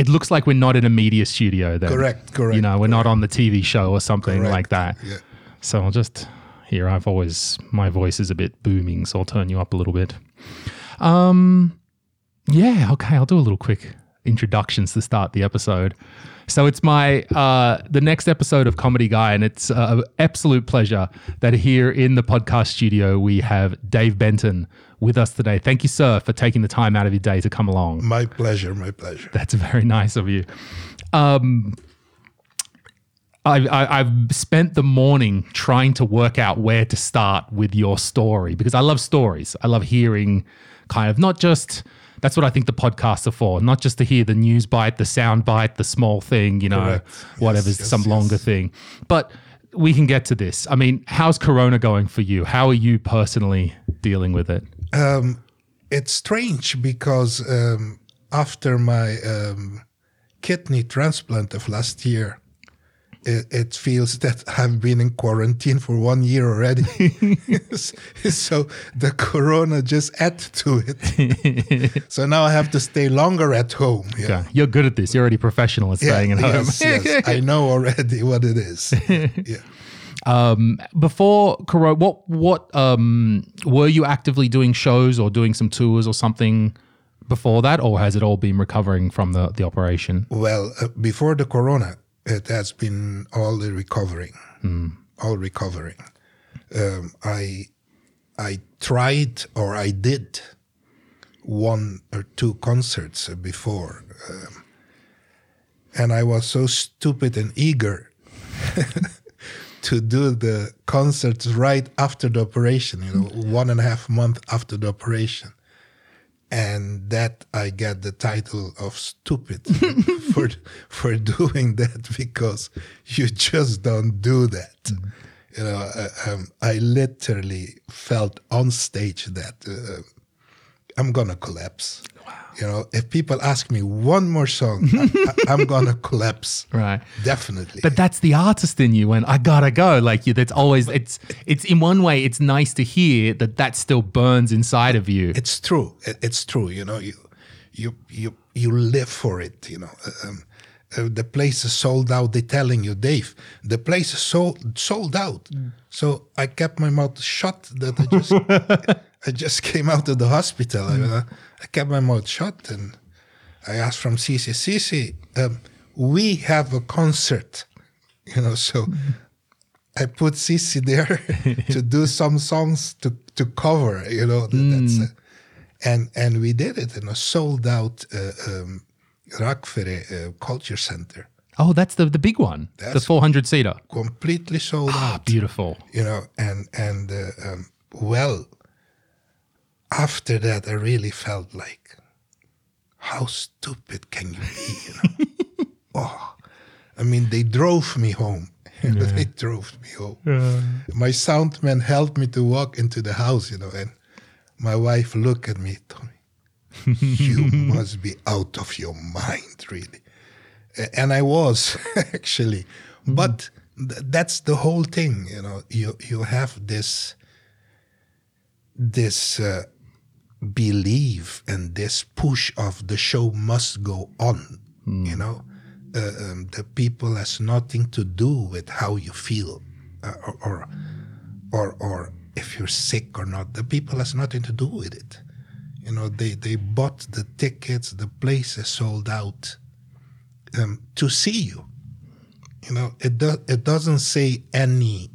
it looks like we're not in a media studio. Then Correct, correct, You know, we're not on the TV show or something Correct, like that. yeah. So I'll just here. I've always my voice is a bit booming, so I'll turn you up a little bit. Um, yeah, okay. I'll do a little quick introductions to start the episode. So it's my uh, the next episode of Comedy Guy, and it's uh, an absolute pleasure that here in the podcast studio we have Dave Benton with us today. Thank you, sir, for taking the time out of your day to come along. My pleasure, my pleasure. That's very nice of you. Um, I, I, I've spent the morning trying to work out where to start with your story because I love stories. I love hearing kind of not just that's what I think the podcasts are for, not just to hear the news bite, the sound bite, the small thing, you know, Correct. whatever's Yes, some yes, longer thing. But we can get to this. I mean, how's Corona going for you? How are you personally dealing with it? Um, it's strange because um, after my um, kidney transplant of last year, it, it feels that I've been in quarantine for one year already. so the corona just add to it. so now I have to stay longer at home. Yeah. Okay. You're good at this. You're already professional at staying at home. yes, yes. I know already what it is. Yeah. Um, before Corona, what what um, were you actively doing shows or doing some tours or something before that, or has it all been recovering from the the operation? Well, uh, before the corona, it has been all the recovering, all recovering. Um, I I tried or I did one or two concerts before, um, and I was so stupid and eager to do the concerts right after the operation. You know, one and a half month after the operation and that I get the title of stupid for for doing that because you just don't do that. You know, uh, um, I literally felt on stage that uh, I'm gonna collapse. You know, if people ask me one more song, I, I'm gonna collapse. Right. Definitely. But that's the artist in you, and I gotta go. Like you, that's always it's it's in one way it's nice to hear that that still burns inside of you. it's true. It- It's true. You know, you you you you live for it. You know, um, uh, the place is sold out. They're telling you, Dave, the place is sold sold out. So I kept my mouth shut. That I just I just came out of the hospital. I, uh, I kept my mouth shut, and I asked from Sissi, Sissi, um, we have a concert. You know, so. I put Sissi there to do some songs to, to cover, you know. th- That's uh, and and we did it in a sold out uh, um, Rakvere uh, Culture Center, oh, that's the the big one, the 400 seater. completely sold Ah, out. beautiful. You know, and and uh, um, well, after that, I really felt like, how stupid can you be? You know? oh, I mean, they drove me home. they drove me home. My sound man helped me to walk into the house, you know, and my wife looked at me, told me, you must be out of your mind, really. And I was actually, but th- that's the whole thing, you know. You you have this this uh, belief and this push of the show must go on, you know. Uh, um, the people has nothing to do with how you feel, uh, or, or or if you're sick or not. The people has nothing to do with it. You know, they they bought the tickets. The place is sold out um, to see you. You know, it do, it doesn't say any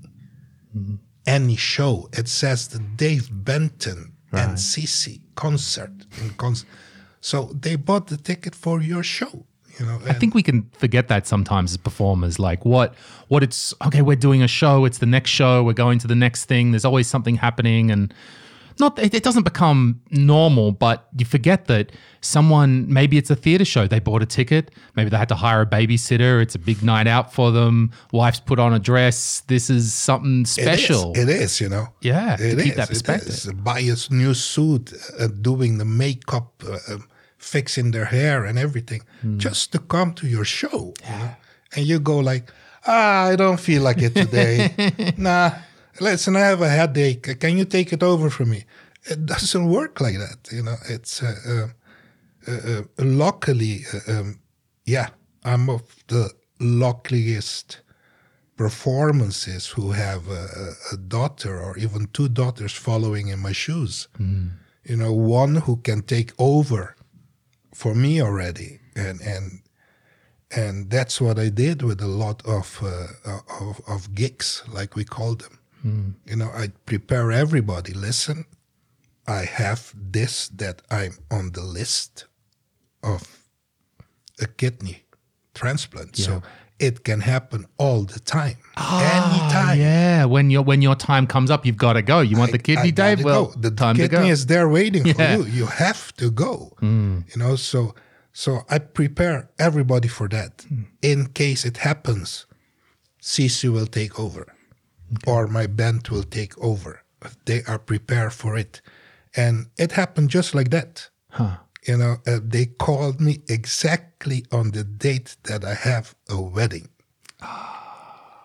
any show. It says the Dave Benton and Sissi concert in concert. So they bought the ticket for your show. You know, I think we can forget that sometimes as performers. Like what what it's okay, we're doing a show, it's the next show, we're going to the next thing. There's always something happening and not it, it doesn't become normal, but you forget that someone maybe it's a theater show, they bought a ticket, maybe they had to hire a babysitter, it's a big night out for them, wife's put on a dress, this is something special. It is, you know. Yeah, to it keep is, that perspective. is. Buy a new suit, uh, doing the makeup, uh, um, fixing their hair and everything, Hmm. just to come to your show. You know? And you go like, ah, I don't feel like it today. nah, listen, I have a headache. Can you take it over for me? It doesn't work like that. You know, it's uh, uh, uh, uh, luckily uh, um, yeah, I'm of the luckiest performances who have a, a- daughter or even two daughters following in my shoes. You know, one who can take over for me already, and and and that's what I did with a lot of uh, of, of gigs, like we call them. Mm. You know, I prepare everybody. Listen, I have this that I'm on the list of a kidney transplant. So it can happen all the time, ah, anytime. Ah, Yeah, when your when your time comes up, you've got to go. You want the kidney, I Dave? Well, go. the time to kidney go. is there waiting Yeah. for you. You have to go. Mm. You know, so so I prepare everybody for that. Mm. In case it happens, Sissi will take over, or my band will take over. They are prepared for it, and it happened just like that. Huh. You know, uh, they called me exactly on the date that I have a wedding.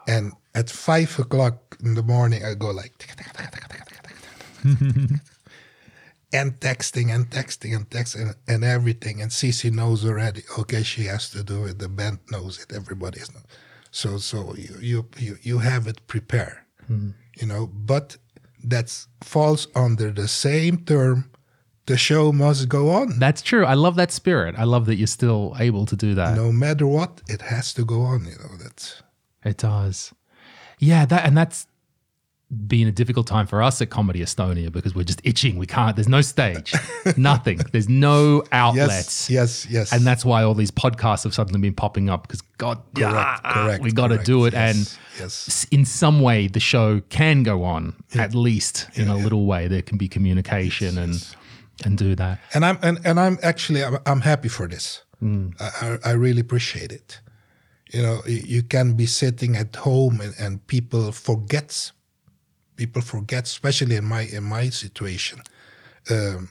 And at five o'clock in the morning, I go like, and texting and texting and texting and everything. And Sissi knows already. Okay, she has to do it. The band knows it. Everybody knows. So, so you you you, have it prepared. You know, but that falls under the same term. The show must go on. That's true. I love that spirit. I love that you're still able to do that. no matter what, it has to go on. You know that's It does. Yeah, that and that's been a difficult time for us at Comedy Estonia because we're just itching. We can't. There's no stage, nothing. There's no outlets. yes, yes, yes. And that's why all these podcasts have suddenly been popping up because God, yeah, correct, ah, we got to do it. Yes, and yes. in some way, the show can go on at least in a little way. There can be communication and and do that. and I'm and, and I'm actually I'm, I'm happy for this. Mm. I, I I really appreciate it. You know, you, you can be sitting at home and, and people forgets. People forget, especially in my in my situation. Um,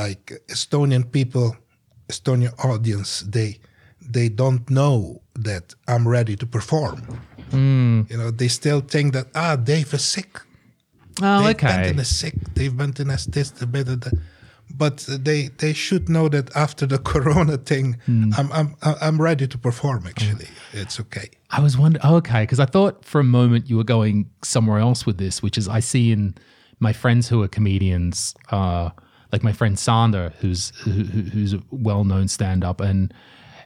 like Estonian people, Estonian audience, they they don't know that I'm ready to perform. You know, they still think that ah, Dave is sick. Oh, Dave okay. Benton is sick. Dave Benton has this, the better, the, but they they should know that after the Corona thing, Hmm. I'm I'm I'm ready to perform. Actually, it's okay. I was wondering, oh, okay, because I thought for a moment you were going somewhere else with this, which is I see in my friends who are comedians, uh, like my friend Sander, who's who, who- who's a well-known stand-up, and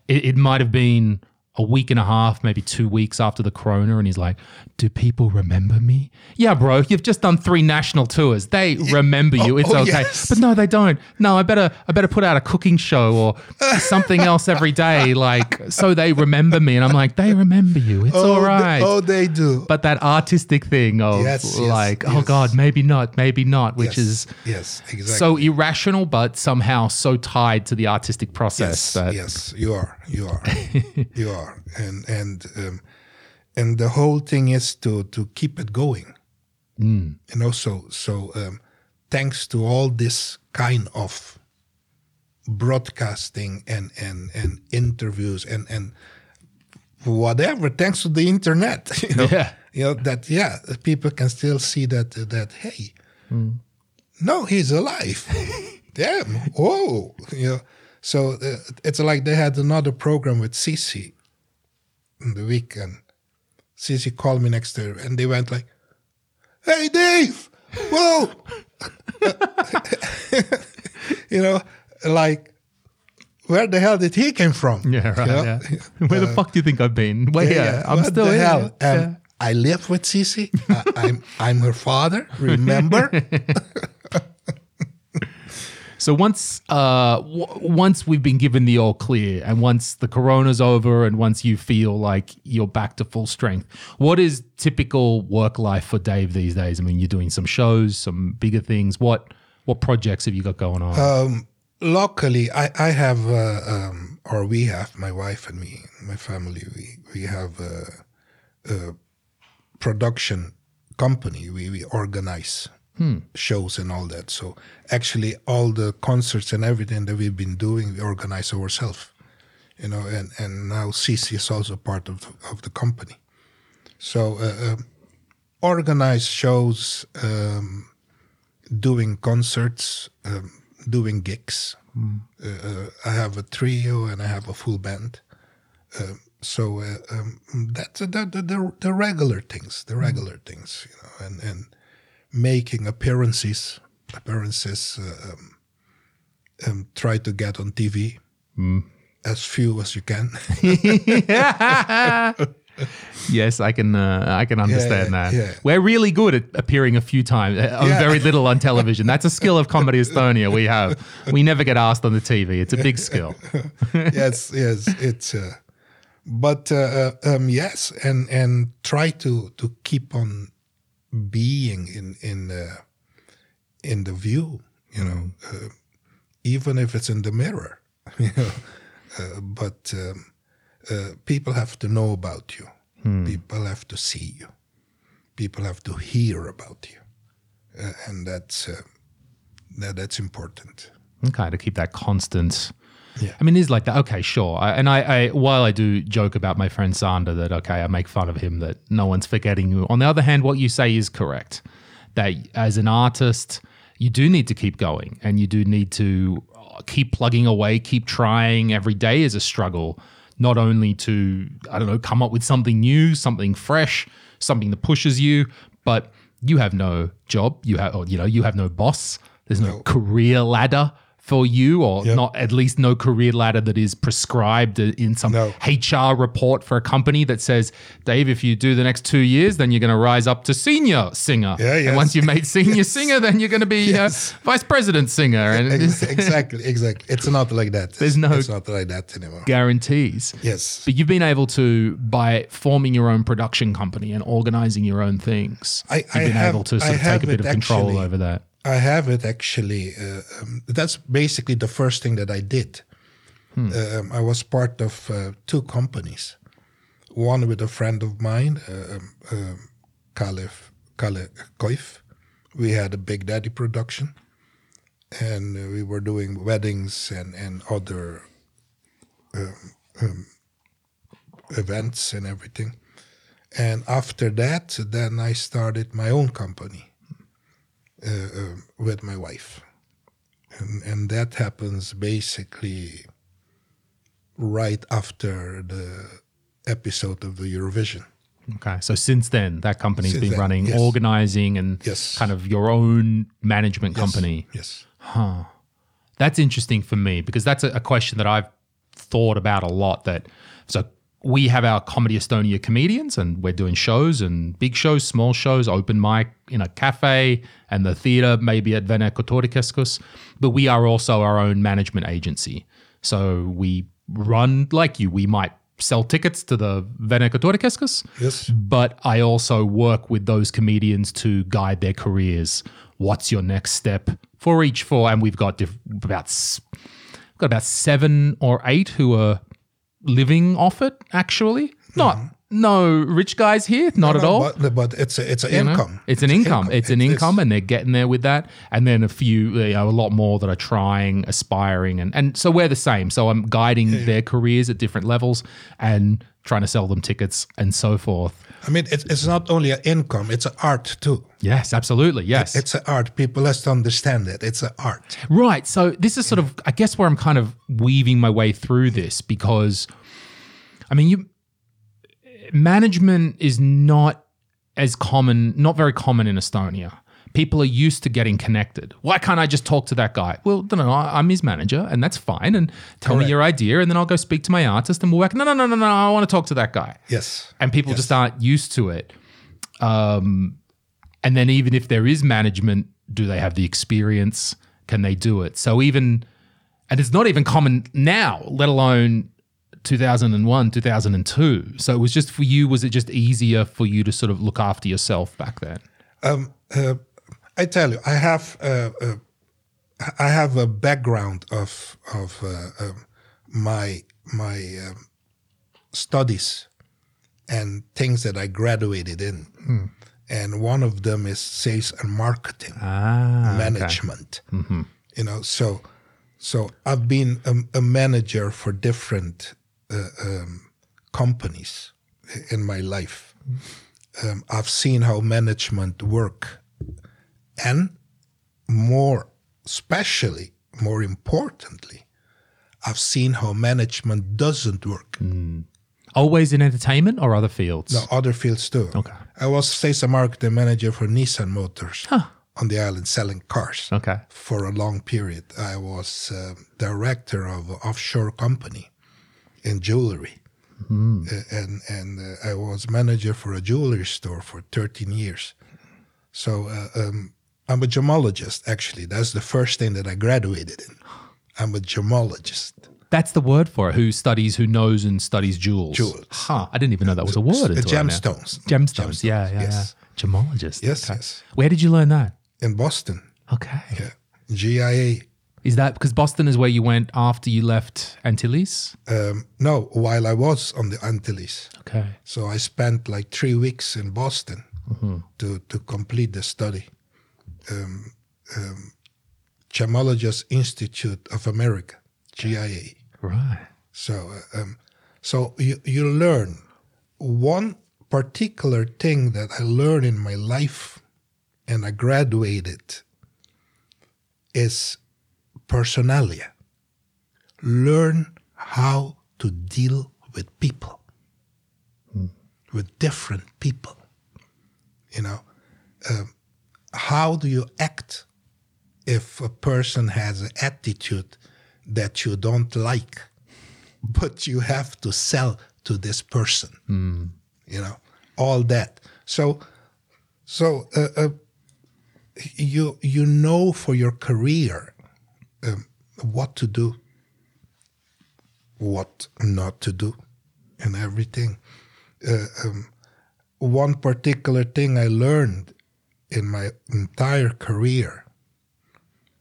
it, it might have been a week and a half, maybe two weeks after the corona, and he's like, "Do people remember me? Yeah, bro, you've just done three national tours. They remember you. Oh, it's oh, okay." yes. But no, they don't. No, I better I better put out a cooking show or something else every day, like so they remember me. And I'm like, they remember you. It's oh, all oh, right. They, oh, they do. but that artistic thing of Yes, yes, like, oh yes. God, maybe not, maybe not, which is yes, exactly. so irrational, but somehow so tied to the artistic process yes, that yes, you are, you are, you are, and and um, and the whole thing is to to keep it going. Mm. You know, so so um, thanks to all this kind of broadcasting and and and interviews and and whatever, thanks to the internet, you know, Yeah. you know that yeah, people can still see that that hey, Mm. no, he's alive. Damn, whoa, you know. So uh, it's like they had another program with Sissi in the weekend. Sissi called me next day, and they went like, "Hey, Dave, whoa," you know, like. Where the hell did he came from? yeah, right. You know? Yeah. Where the fuck do you think I've been? Well, yeah, I'm what still the here. hell? Um, Yeah. I live with Sissi. I, I'm I'm her father. Remember? So once, uh, w- once we've been given the all clear, and once the corona's over, and once you feel like you're back to full strength, what is typical work life for Dave these days? I mean, you're doing some shows, some bigger things. What what projects have you got going on? um, locally, I I have uh, um, or we have my wife and me, my family. We we have a, a production company. We we organize shows and all that. So actually, all the concerts and everything that we've been doing, we organize ourselves. You know, and and now Sissi is also part of of the company. So uh, um, organize shows, um, doing concerts, um, doing gigs. Uh, uh, I have a trio and I have a full band. Um, so uh, um, that's the, the, the, the regular things, the regular things, you know, and, and making appearances, appearances, uh, um, um, try to get on TV, as few as you can. Yes, I can. Uh, I can understand yeah, that. yeah. We're really good at appearing a few times, uh, Yeah. very little on television. That's a skill of Comedy Estonia. We have. We never get asked on the TV. It's a big skill. yes, yes, it's. Uh, but uh, uh, um, yes, and and try to to keep on being in in uh, in the view, you know, uh, even if it's in the mirror, you know. Uh, but um, uh, people have to know about you. People have to see you. People have to hear about you, uh, and that's uh, that, that's important. Okay, to keep that constant. Yeah. I mean, it is like that. Okay, sure. I, and I, I, while I do joke about my friend Sander that okay, I make fun of him that no one's forgetting you. On the other hand, what you say is correct. That as an artist, you do need to keep going, and you do need to uh, keep plugging away, keep trying. Every day is a struggle. Not only to I don't know come up with something new, something fresh, something that pushes you, but you have no job. You have, or, you know, you have no boss. There's no, career ladder for you, or Yep. not at least no career ladder that is prescribed in some No. HR report for a company that says, Dave, if you do the next two years, then you're going to rise up to senior singer. Yeah, And once you've made senior singer, then you're going to be Yes. uh, vice president singer. And it's exactly, exactly. It's not like that. There's no- It's not like that anymore. guarantees. Yes. But you've been able to, by forming your own production company and organizing your own things, I- you've I been have- able to I sort of take a bit it of control actually- over that. I have it actually. Uh, um, that's basically the first thing that I did. Um, I was part of uh, two companies. One with a friend of mine, uh, um, um, Khalif, Khalif Koif. We had a Big Daddy production, and we were doing weddings and and other um, um, events and everything. And after that, then I started my own company uh, uh, with my wife. And, and that happens basically right after the episode of the Eurovision. Okay. So since then, that company's Since been then, running, yes. organizing, and Yes. kind of your own management company. Yes. That's interesting for me because that's a, a question that I've thought about a lot. That so we have our Comedy Estonia comedians, and we're doing shows and big shows, small shows, open mic in a cafe, and the theater maybe at Vene Kultuurikeskus. But we are also our own management agency. So we run like you. We might sell tickets to the Vene Kultuurikeskus Yes. but I also work with those comedians to guide their careers. What's your next step for each four? And we've got diff- about s- got about seven or eight who are living off it. Actually, not mm-hmm. no rich guys here, not at No, all. But, but it's a, it's an you know? income. It's an income. It's an income, and they're getting there with that. And then a few, you know, a lot more that are trying, aspiring, and and so we're the same. So I'm guiding their careers at different levels and trying to sell them tickets and so forth. I mean, it's, it's not only an income, it's an art too. Yes, absolutely. Yes. It's an art. People have to understand it. It's an art. right. So this is sort of, I guess, where I'm kind of weaving my way through this because, I mean, you management is not as common, not very common in Estonia. People are used to getting connected. Why can't I just talk to that guy? Well, no, no, I'm his manager, and that's fine. And tell me your idea, and then I'll go speak to my artist, and we'll work. No, no, no, no, no. I want to talk to that guy. Yes. and people just aren't used to it. Um, and then even if there is management, do they have the experience? Can they do it? So even, and it's not even common now, let alone 2001, 2002. So it was just for you. Was it just easier for you to sort of look after yourself back then? Um, uh, I tell you, I have uh, uh, I have a background of of uh, um, my my um, studies and things that I graduated in, and one of them is sales and marketing Ah, management. You know, so so I've been a, a manager for different uh, um, companies in my life. Um, I've seen how management work, and more especially, more importantly, I've seen how management doesn't work. Always in entertainment or other fields? No, other fields too. Okay. I was sales and marketing manager for Nissan Motors on the island selling cars Okay. for a long period. I was uh, director of an offshore company in jewelry. Uh, and and uh, I was manager for a jewelry store for 13 years. So uh, um, I'm a gemologist, actually. That's the first thing that I graduated in. I'm a gemologist. That's the word for it. Who studies, who knows and studies jewels. Jewels. Huh. I didn't even know that was a word. Until right now. gemstones. Gemstones. Yeah, yeah, yes. yeah. Gemologist. Yes, Okay. yes. Where did you learn that? In Boston. Okay. Yeah. GIA. Is that because Boston is where you went after you left Antilles? Um, no, while I was on the Antilles. Okay. So I spent like three weeks in Boston to, to complete the study. Um, um, Gemologist Institute of America, GIA. Right. So, uh, um, so you, you learn one particular thing that I learned in my life and I graduated is personalia. Learn how to deal with people, with different people. You know, um, how do you act if a person has an attitude that you don't like, but you have to sell to this person? You know, all that. So, so uh, uh, you you know for your career um, what to do, what not to do, and everything. Uh, um, one particular thing I learned in my entire career.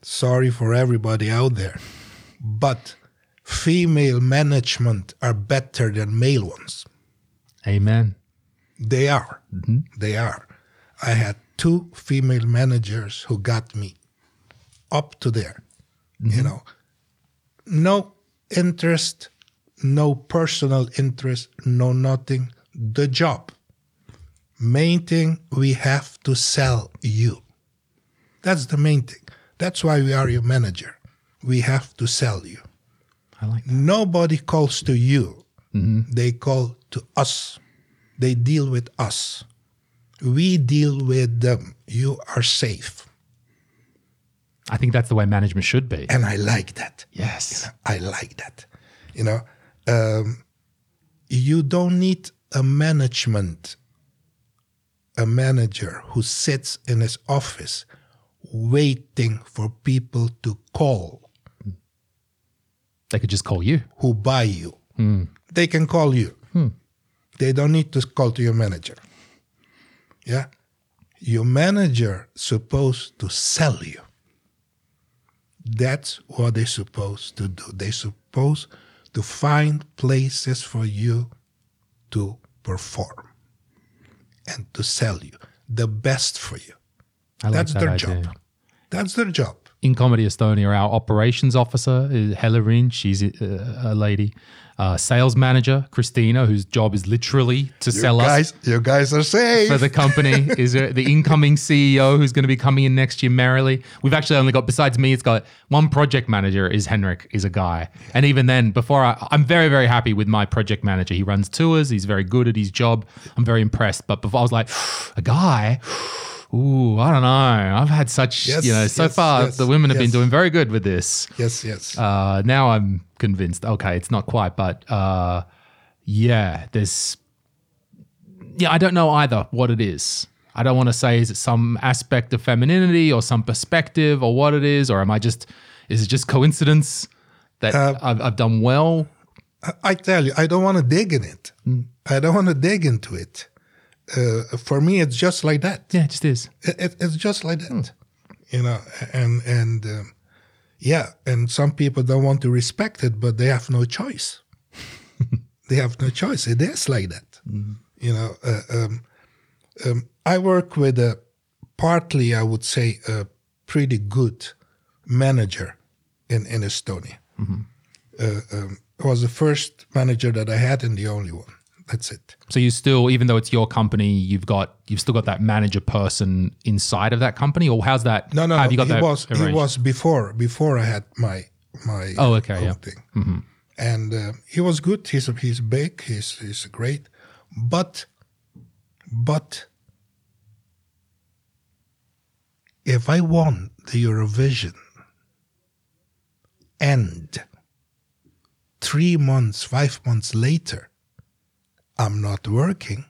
Sorry for everybody out there, but female management are better than male ones. Amen. They are. Mm-hmm. They are. I had two female managers who got me up to there. You mm-hmm. know, no interest, no personal interest, no nothing. The job. Main thing, we have to sell you. That's the main thing. That's why we are your manager. We have to sell you. I like that. Nobody calls to you. They call to us. They deal with us. We deal with them. You are safe. I think that's the way management should be. And I like that. Yes. I like that. You know, um, you don't need a management, a manager who sits in his office waiting for people to call They could just call you. who buy you. Hmm. They can call you. Hmm. They don't need to call to your manager. Yeah. Your manager supposed to sell you. That's what they're supposed to do. They're supposed to find places for you to perform and to sell you the best for you. I like That's that their idea. job. That's their job. in Comedy Estonia, our operations officer is Hella Rin. She's a, a lady. Uh, sales manager Christina, whose job is literally to sell us guys, you guys are safe. for the company. is there the incoming CEO who's going to be coming in next year merrily? We've actually only got besides me, it's got one project manager. Is Henrik is a guy, and even then, before I, I'm very very happy with my project manager. He runs tours. He's very good at his job. I'm very impressed. But before I was like, a guy. Ooh, I don't know. I've had such, Yes, you know, so yes, far yes, the women have been doing very good with this. yes, yes. Uh, now I'm convinced. Okay, it's not quite, but uh, yeah, there's. Yeah, I don't know either what it is. I don't want to say is it some aspect of femininity or some perspective or what it is, or am I just? Is it just coincidence that Uh, I've, I've done well? I tell you, I don't want to dig in it. I don't want to dig into it. Uh, for me, it's just like that. Yeah, it just is. It, it, it's just like that, you know. And and um, yeah, and some people don't want to respect it, but they have no choice. they have no choice. It is like that, you know. Uh, um, um, I work with a partly, I would say, a pretty good manager in in Estonia. Uh, um, was the first manager that I had and the only one. That's it. So you still, even though it's your company, you've got you've still got that manager person inside of that company, or how's that? No, no, have you got he that was he arranged? was before before I had my my Oh, okay, yeah. thing. and uh, he was good. He's he's big. He's he's great, but but if I won the Eurovision and three months, five months later, I'm not working,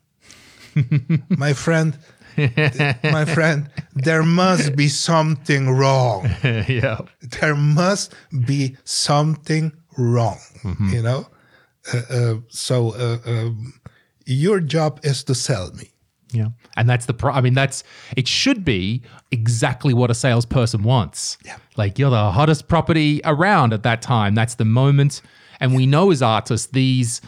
my friend, my friend, there must be something wrong. yeah. There must be something wrong, you know? Uh, uh, so uh, um, your job is to sell me. Yeah. And that's the pro. I mean, that's it should be exactly what a salesperson wants. Yeah. Like you're the hottest property around at that time. That's the moment. And we know as artists, these,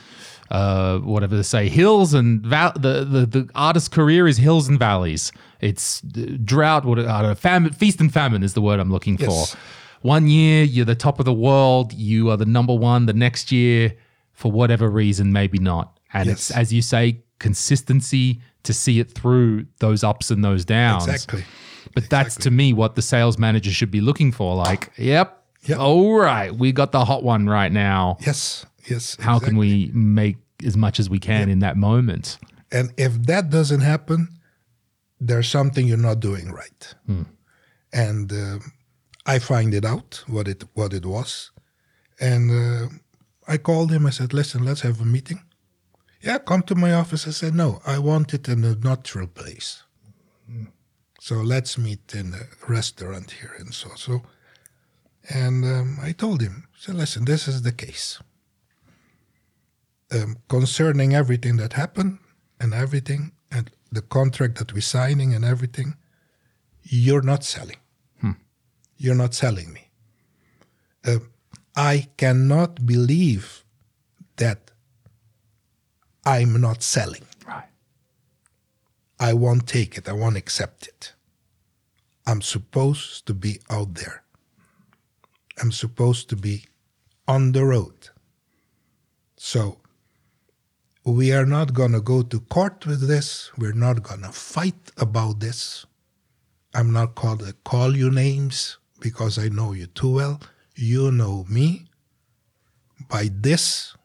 uh, whatever they say, hills and val- the, the, the artist's career is hills and valleys. It's drought, what, uh, famine, feast and famine is the word I'm looking Yes. for. One year, you're the top of the world. You are the number one. The next year, for whatever reason, maybe not. And it's, as you say, consistency to see it through those ups and those downs. Exactly. But that's to me what the sales manager should be looking for. Like, yep, Yep. all right, we got the hot one right now. Yes, yes. How can we make as much as we can in that moment? And if that doesn't happen, there's something you're not doing right. And uh, I find it out what it what it was, and uh, I called him. I said, "Listen, let's have a meeting." Yeah, come to my office. I said, "No, I want it in a natural place." So let's meet in a restaurant here in so so. And um, I told him, I said, "Listen, this is the case." Um, concerning everything that happened and everything and the contract that we're signing and everything, you're not selling. You're not selling me. Uh, I cannot believe that I'm not selling. Right. I won't take it. I won't accept it. I'm supposed to be out there. I'm supposed to be on the road. So we are not going to go to court with this. We're not going to fight about this. I'm not going to call you names because I know you too well. You know me. By this,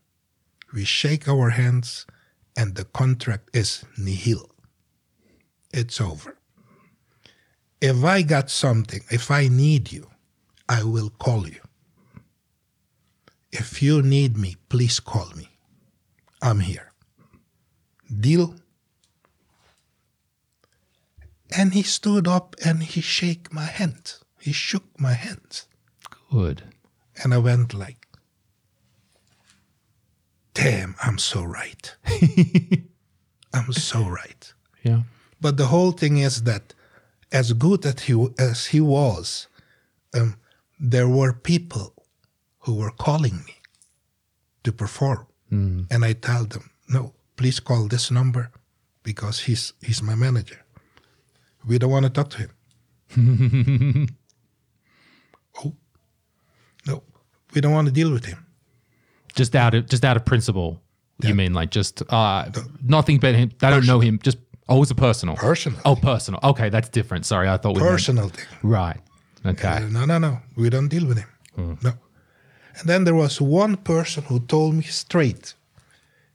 we shake our hands and the contract is nihil. It's over. If I got something, if I need you, I will call you. If you need me, please call me. I'm here. Deal? And he stood up and he shake my hand. He shook my hand. Good. And I went like, damn, I'm so right. I'm so right. Yeah. But the whole thing is that as good as he, as he was, um, there were people who were calling me to perform. And I tell them, no, please call this number because he's, he's my manager. We don't want to talk to him. oh, no, we don't want to deal with him. Just out of just out of principle. You mean like just uh nothing but him. They don't know him. Just oh, it's a personal. Personal. Oh, personal. Okay, that's different. Sorry, I thought we meant- Personal thing. right. Okay. Uh, no, no, no. We don't deal with him. No. And then there was one person who told me straight.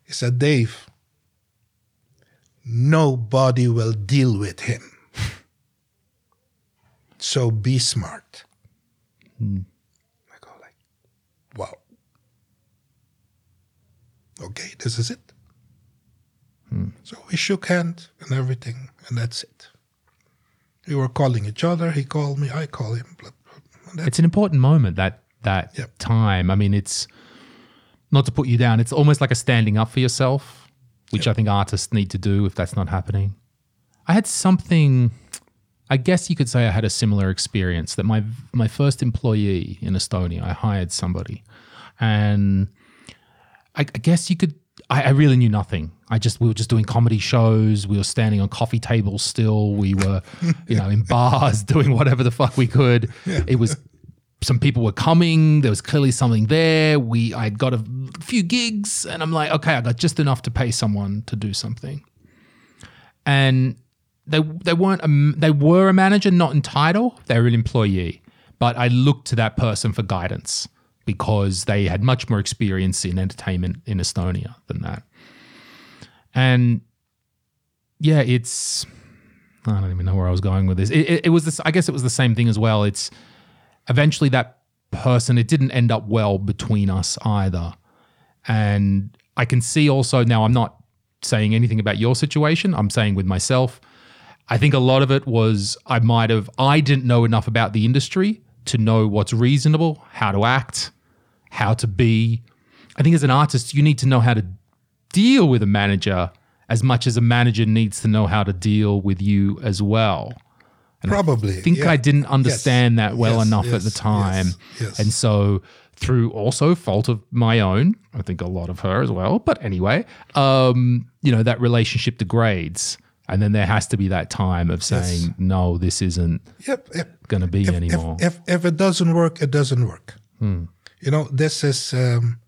He said, Dave, nobody will deal with him. so be smart. Hmm. I go like, wow. Okay, this is it. Hmm. So we shook hands and everything, and that's it. We were calling each other. He called me. I call him. Blah, blah, blah. it's an important moment that that Yep. time. I mean, it's not to put you down. It's almost like a standing up for yourself, which I think artists need to do if that's not happening. I had something. I guess you could say I had a similar experience. That my my first employee in Estonia, I hired somebody, and I, I guess you could. I, I really knew nothing. I just we were just doing comedy shows. We were standing on coffee tables still. We were, you know, in bars doing whatever the fuck we could. It was some people were coming. There was clearly something there. We I got a few gigs, and I'm like, okay, I got just enough to pay someone to do something. And they they weren't a, they were a manager, not in title. They were an employee, but I looked to that person for guidance because they had much more experience in entertainment in Estonia than that. And yeah, it's I don't even know where I was going with this. It, it, it was this. I guess it was the same thing as well. It's eventually that person. It didn't end up well between us either, and I can see also now. I'm not saying anything about your situation. I'm saying with myself. I think a lot of it was I might have I didn't know enough about the industry to know what's reasonable, how to act, how to be. I think as an artist, you need to know how to deal with a manager as much as a manager needs to know how to deal with you as well. And Probably. I think yeah. I didn't understand that well Yes, enough at the time. yes, yes. And so through also fault of my own, I think a lot of her as well. But anyway, um, you know, that relationship degrades. And then there has to be that time of saying, no, this isn't Yep, yep. going to be if, anymore. If, if if it doesn't work, it doesn't work. Hmm. You know, this is um,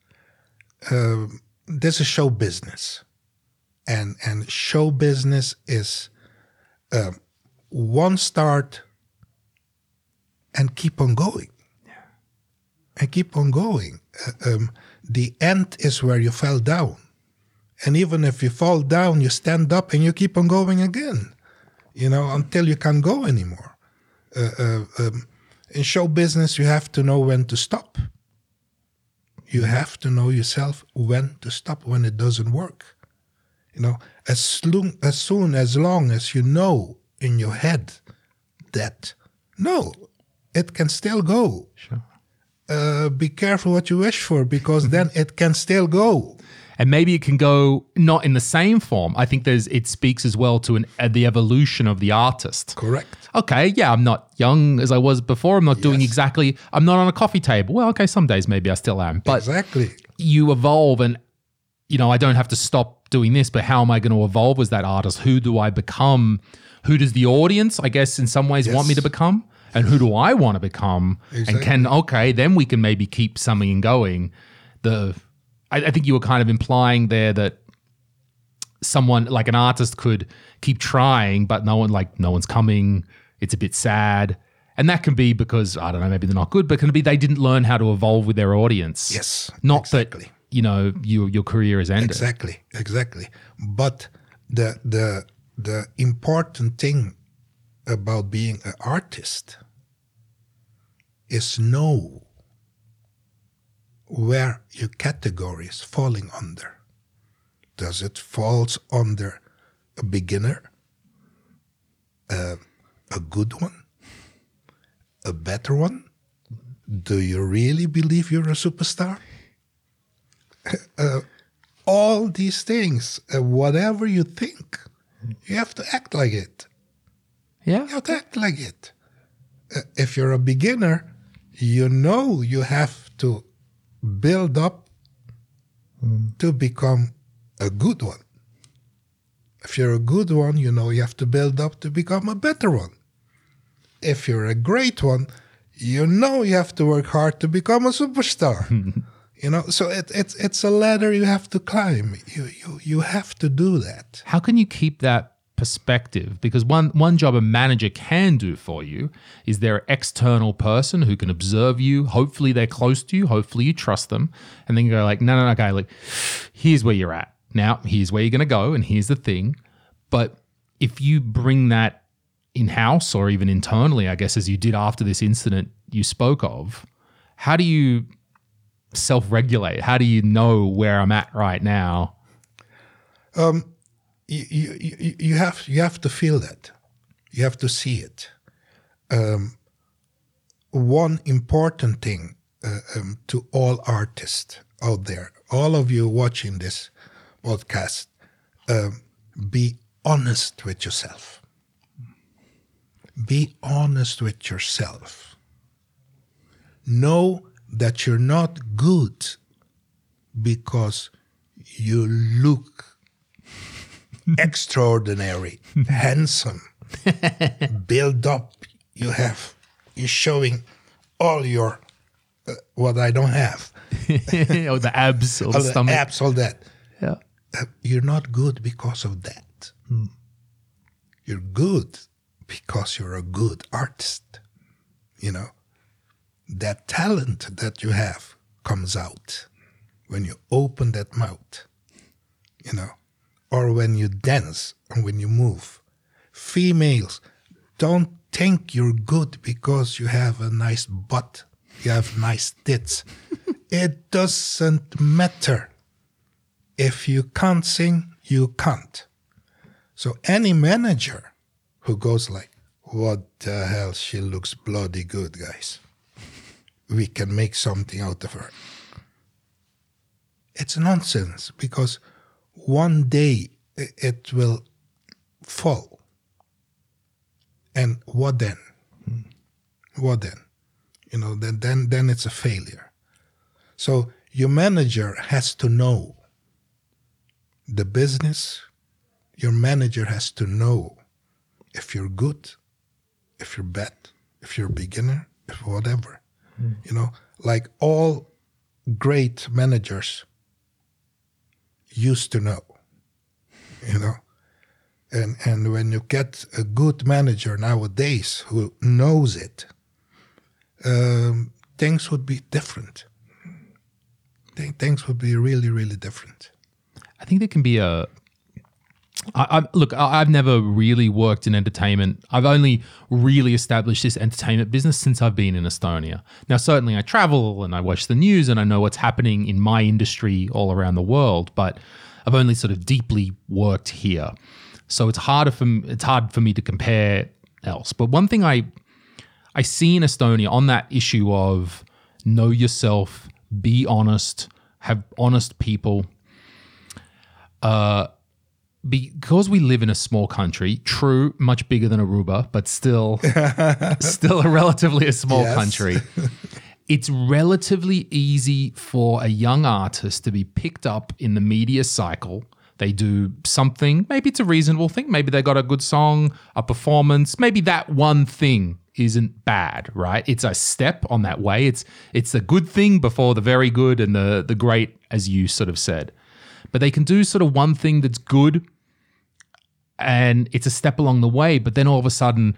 um this is show business, and and show business is um, one start and keep on going, and keep on going. Uh, um, the end is where you fell down, and even if you fall down, you stand up and you keep on going again. You know, until you can't go anymore uh, uh, um, in show business, you have to know when to stop. You have to know yourself when to stop when it doesn't work. You know, as soon as soon as long as you know in your head that no, it can still go. Sure. Uh, be careful what you wish for because then it can still go. and maybe it can go not in the same form. I think there's it speaks as well to an uh, the evolution of the artist. Correct. Okay, yeah, I'm not young as I was before. I'm not doing exactly. I'm not on a coffee table. Well, okay, some days maybe I still am, but exactly. you evolve, and you know I don't have to stop doing this. But how am I going to evolve as that artist? Who do I become? Who does the audience, I guess, in some ways, want me to become? And who do I want to become? And can okay, then we can maybe keep something going. The I, I think you were kind of implying there that someone like an artist could keep trying, but no one like no one's coming. It's a bit sad. And that can be because I don't know, maybe they're not good, but can it be they didn't learn how to evolve with their audience? Yes, Not exactly. that you know, your your career is ended. Exactly, exactly. But the the the important thing about being an artist is know where your category is falling under. Does it falls under a beginner, a, a good one, a better one? Do you really believe you're a superstar? all these things, uh, whatever you think, you have to act like it. Yeah. You have to act like it. Uh, if you're a beginner, you know you have to build up to become a good one. If you're a good one, you know you have to build up to become a better one. If you're a great one, you know you have to work hard to become a superstar. you know, so it, it's it's a ladder you have to climb. You you you have to do that. How can you keep that perspective? Because one one job a manager can do for you is they're an external person who can observe you. Hopefully they're close to you. Hopefully you trust them. And then you go like, no, no, no, okay, like here's where you're at. Now, here's where you're gonna go, and here's the thing. But if you bring that in-house or even internally, I guess as you did after this incident you spoke of, how do you self-regulate? How do you know where I'm at right now? you, you, you, you have you have to feel that. You have to see it. Um, one important thing uh, um, to all artists out there, all of you watching this podcast, um, be honest with yourself. Be honest with yourself. Know that you're not good because you look extraordinary, handsome, build up. You have, you're showing all your, uh, what I don't have, or the abs or the, the stomach. abs, all that. Yeah. Uh, you're not good because of that. You're good because you're a good artist. You know, that talent that you have comes out when you open that mouth, you know, or when you dance and when you move. Females, don't think you're good because you have a nice butt, you have nice tits. it doesn't matter. If you can't sing, you can't. So any manager who goes like, what the hell, she looks bloody good, guys. We can make something out of her. It's nonsense because one day it will fall. And what then? Hmm. What then? You know, then then then it's a failure. So your manager has to know the business. Your manager has to know if you're good, if you're bad, if you're a beginner, if whatever. Mm. You know, like all great managers used to know. You know, and and when you get a good manager nowadays who knows it, um, things would be different. Things would be really, really different. I think there can be a. I, I, look, I've never really worked in entertainment. I've only really established this entertainment business since I've been in Estonia. Now, certainly, I travel and I watch the news and I know what's happening in my industry all around the world, but I've only sort of deeply worked here. So it's harder for it's hard for me to compare else. But one thing I I see in Estonia on that issue of know yourself, be honest, have honest people. Uh, because we live in a small country, true, much bigger than Aruba, but still, still a relatively a small yes. country. It's relatively easy for a young artist to be picked up in the media cycle they do something, maybe it's a reasonable thing, maybe they got a good song, a performance, maybe that one thing isn't bad, right? It's a step on that way. It's it's a good thing before the very good and the the great as you sort of said. But they can do sort of one thing that's good and it's a step along the way, but then all of a sudden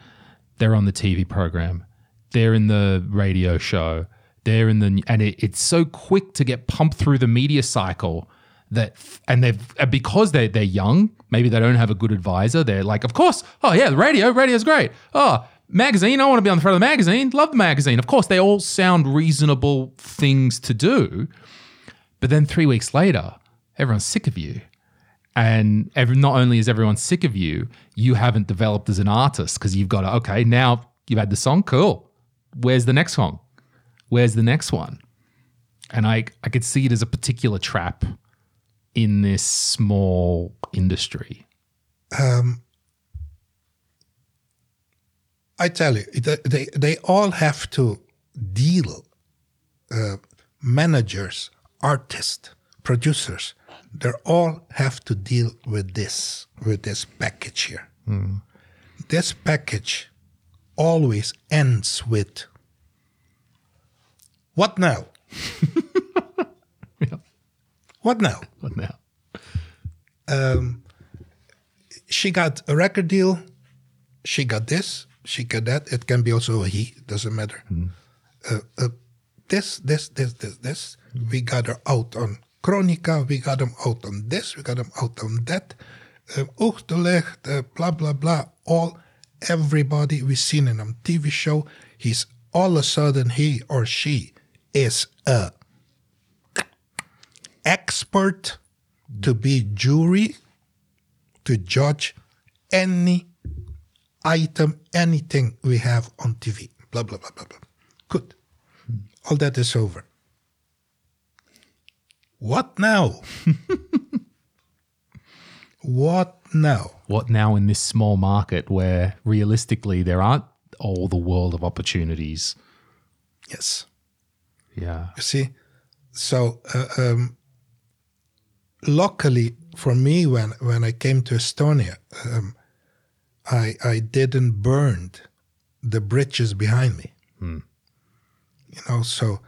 they're on the TV program. They're in the radio show. They're in the and it, it's so quick to get pumped through the media cycle that and they've because they're, they're young, maybe they don't have a good advisor. They're like, of course, oh yeah, the radio, radio's great. Oh, magazine, I want to be on the front of the magazine. Love the magazine. Of course, they all sound reasonable things to do. But then three weeks later, everyone's sick of you. And every, not only is everyone sick of you, you haven't developed as an artist because you've got to, okay, now you've had the song, cool. Where's the next song? Where's the next one? And I, I could see it as a particular trap in this small industry? Um, I tell you, they, they all have to deal, uh, managers, artists, producers, they all have to deal with this, with this package here. Mm. This package always ends with what now? What now? What now? Um, she got a record deal. She got this. She got that. It can be also a he. Doesn't matter. Mm. Uh, uh, this, this, this, this, this. Mm. We got her out on Kroonika. We got them out on this. We got them out on that. Õhtuleht, uh, blah, blah, blah. All, everybody we've seen in a TV show, he's all of a sudden, he or she is a expert to be jury to judge any item, anything we have on TV. Blah, blah, blah, blah, blah. Good. All that is over. What now? what now? What now in this small market where realistically there aren't all the world of opportunities? Yes. Yeah. You see? So, uh, um, luckily for me, when when I came to Estonia, um, I I didn't burn the bridges behind me. Hmm. You know, so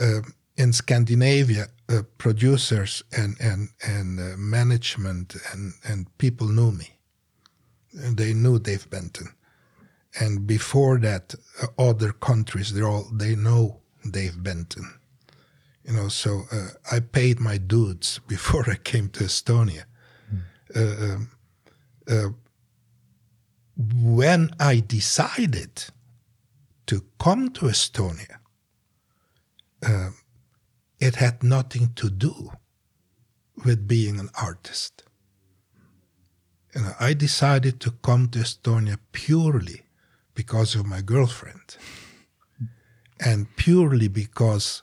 uh, in Scandinavia, uh, producers and and and uh, management and and people knew me. And they knew Dave Benton, and before that, uh, other countries they all they know Dave Benton You know, so uh, I paid my dues before I came to Estonia. Uh, when I decided to come to Estonia, uh, it had nothing to do with being an artist. You know, I decided to come to Estonia purely because of my girlfriend and purely because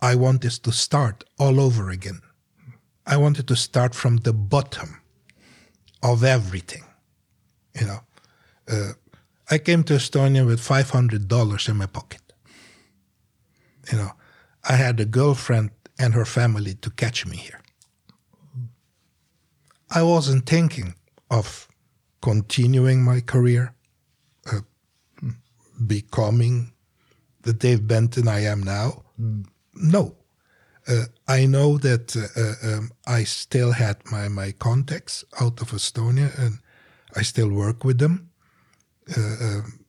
I wanted to start all over again. I wanted to start from the bottom of everything. You know, uh, I came to Estonia with five hundred dollars in my pocket. You know, I had a girlfriend and her family to catch me here. I wasn't thinking of continuing my career, uh, becoming the Dave Benton I am now. No. Uh, I know that uh, uh, um, I still had my, my contacts out of Estonia and I still work with them. Uh, um,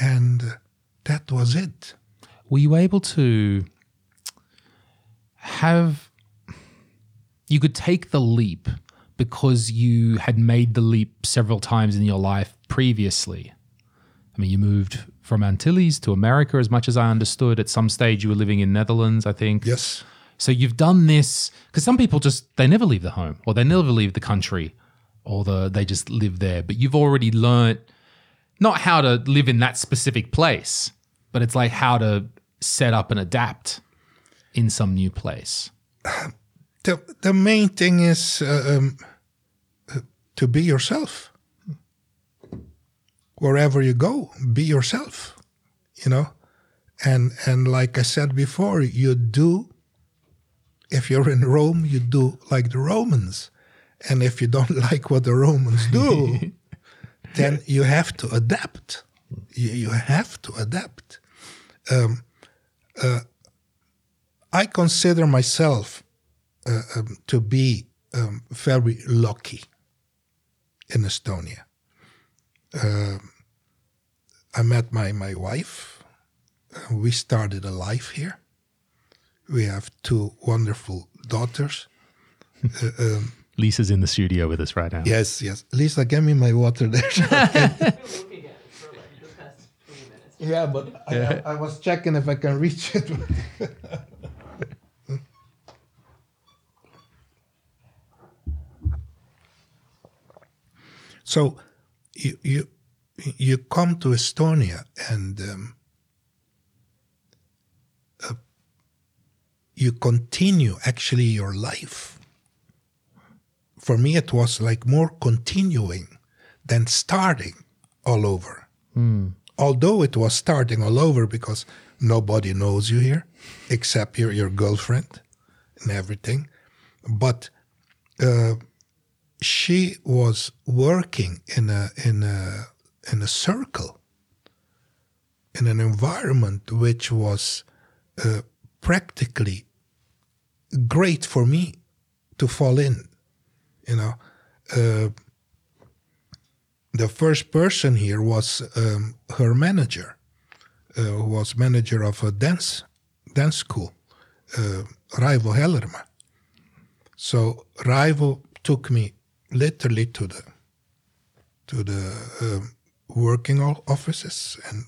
and that was it. Were you able to have you could take the leap because you had made the leap several times in your life previously. I mean, you moved from Antilles to America, as much as I understood. At some stage, you were living in Netherlands, I think. Yes. So you've done this because some people just they never leave the home or they never leave the country or the they just live there. But you've already learned not how to live in that specific place, but it's like how to set up and adapt in some new place. The, the main thing is uh, um, uh, to be yourself. Wherever you go, be yourself, you know? And, and like I said before, you do, if you're in Rome, you do like the Romans. And if you don't like what the Romans do, then you have to adapt. You, you have to adapt. Um, uh, I consider myself uh, um, to be um, very lucky in Estonia. Um I met my, my wife. Uh, we started a life here. We have two wonderful daughters. Uh, um, Lisa's in the studio with us right now. yes, yes. Lisa, give me my water there. looking at it for like the past 20 minutes. Yeah, but I, I was checking if I can reach it. so you you you come to Estonia and um, uh, you continue actually your life. For me, it was like more continuing than starting all over. Although it was starting all over because nobody knows you here except your, your girlfriend and everything. But uh, she was working in a in a in a circle in an environment which was uh, practically great for me to fall in you know uh, the first person here was um, her manager uh, who was manager of a dance dance school uh, Raivo Hellerma so Raivo took me literally to the to the um, working offices, and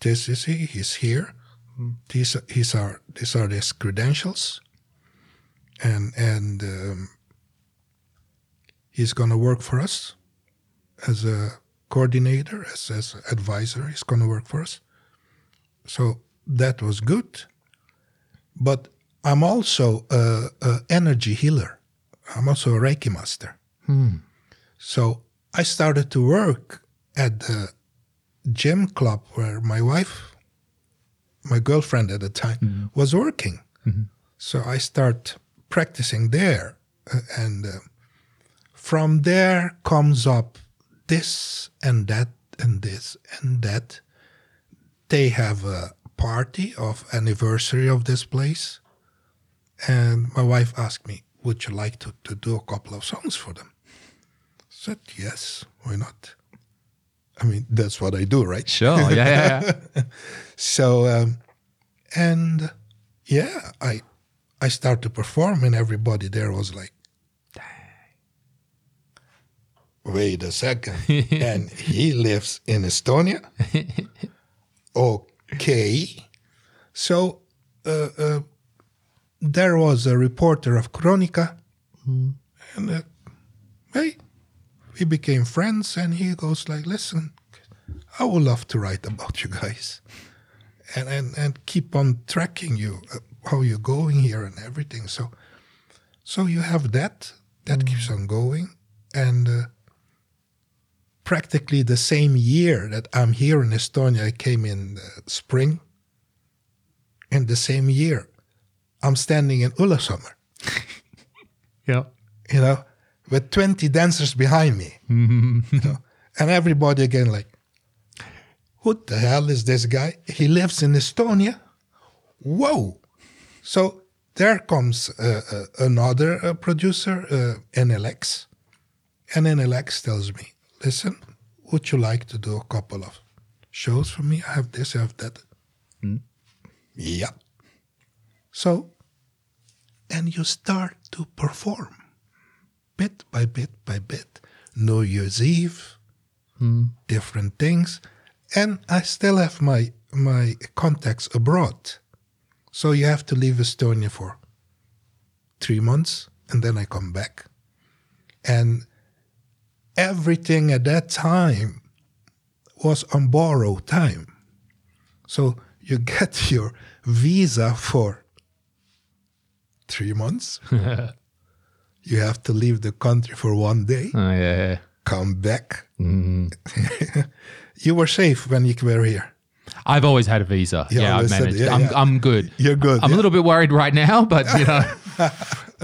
this is he. He's here. These are, these are these are his credentials, and and um, he's gonna work for us as a coordinator, as as advisor. He's gonna work for us. So that was good, but I'm also a, a energy healer. I'm also a Reiki master. So I started to work at the gym club where my wife, my girlfriend at the time, was working. So I start practicing there, uh, and uh, from there comes up this and that and this and that. They have a party of anniversary of this place, and my wife asked me, "Would you like to, to do a couple of songs for them?" I said, "Yes, why not?" I mean, that's what I do, right? Sure. Yeah, yeah, yeah. So, um, and yeah, I I start to perform, and everybody there was like, wait a second. and he lives in Estonia. okay. So uh, uh, there was a reporter of Kroonika, and uh, hey, we became friends. And he goes like, "Listen, I would love to write about you guys, and and and keep on tracking you, uh, how you're going here and everything." So, so you have that that keeps on going, and. Uh, practically the same year that I'm here in Estonia. I came in the spring. In the same year, I'm standing in Õllesummer, Yeah. you know, with 20 dancers behind me. you know, and everybody again like, who the hell is this guy? He lives in Estonia. Whoa. So there comes uh, uh, another uh, producer, uh, NLX. And NLX tells me, listen, would you like to do a couple of shows for me? I have this, I have that. Hmm? Yeah. So, and you start to perform bit by bit by bit. New Year's Eve, hmm. different things. And I still have my, my contacts abroad. So you have to leave Estonia for three months and then I come back. And everything at that time was on borrowed time. So you get your visa for three months. you have to leave the country for one day, Oh, yeah. come back. Mm-hmm. you were safe when you were here. I've always had a visa. Yeah, Yeah, I've managed. yeah, I'm, yeah. I'm good. You're good, I'm yeah. a little bit worried right now, but you know,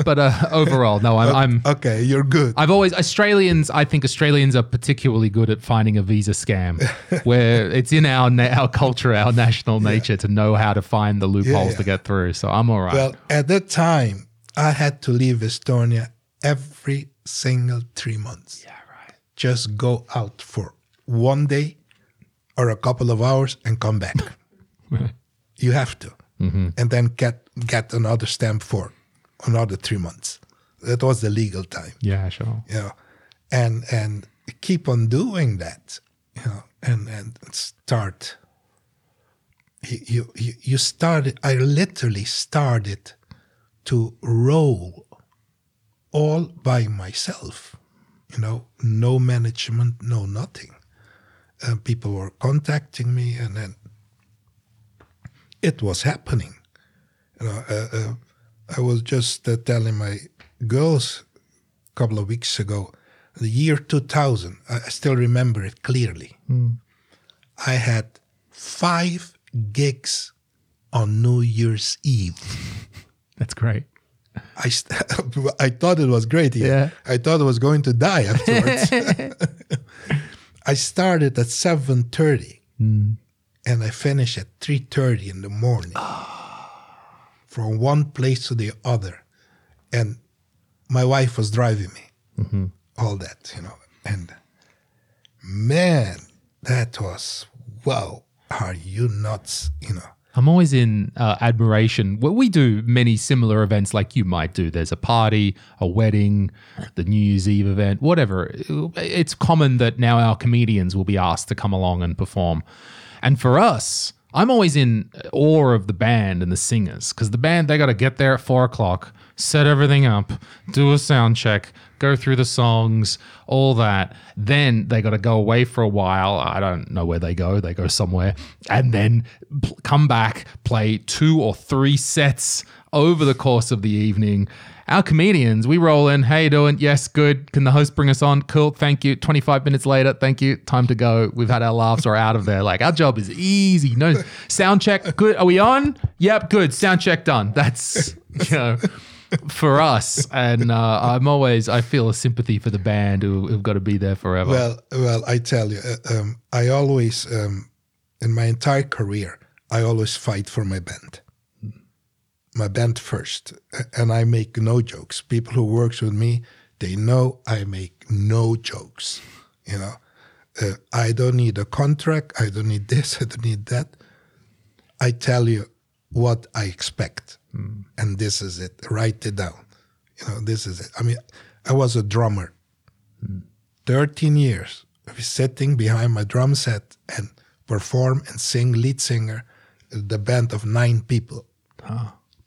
but uh, overall, no, I'm, I'm. Okay, you're good. I've always Australians. I think Australians are particularly good at finding a visa scam, where it's in our na- our culture, our national nature to know how to find the loopholes yeah. to get through. So I'm all right. Well, at that time, I had to leave Estonia every single three months. yeah, right. Just go out for one day or a couple of hours and come back. you have to, and then get get another stamp for another three months. That was the legal time, Yeah, sure. you know, and and keep on doing that, you know, and and start. You you you- started. I literally started to roll all by myself. You know, no management, no nothing. People were contacting me, and then it was happening. You know, uh, uh, I was just uh, telling my girls a couple of weeks ago, the year 2000. I, still remember it clearly. Hmm. I had five gigs on New Year's Eve. That's great. I, st- I thought it was great. Yeah. I thought I was going to die afterwards. I started at 7.30 hmm. and I finished at 3.30 in the morning. Ah. From one place to the other. And my wife was driving me. All that, you know. And man, that was, wow, are you nuts? You know. I'm always in uh, admiration. Well, we do many similar events like you might do. There's a party, a wedding, the New Year's Eve event, whatever. It's common that now our comedians will be asked to come along and perform. And for us, I'm always in awe of the band and the singers because the band, they got to get there at four o'clock, set everything up, do a sound check, go through the songs, all that. Then they got to go away for a while. I don't know where they go. They go somewhere and then come back, play two or three sets over the course of the evening. Our comedians, we roll in. You doing? Yes, good. Can the host bring us on? Cool. Thank you. 25 minutes later. Thank you. Time to go. We've had our laughs. We're out of there. Like our job is easy. No sound check. Good. Are we on? Yep. Good. Sound check done. That's, you know, for us. And uh, I'm always, I feel a sympathy for the band who, who've got to be there forever. Well, well, I tell you, uh, um, I always, um, in my entire career, I always fight for my band. My band first, and I make no jokes. People who works with me, they know I make no jokes. You know, uh, I don't need a contract. I don't need this. I don't need that. I tell you, what I expect, and this is it. Write it down. You know, this is it. I mean, I was a drummer, thirteen years. Was sitting behind my drum set and perform and sing lead singer, the band of nine people,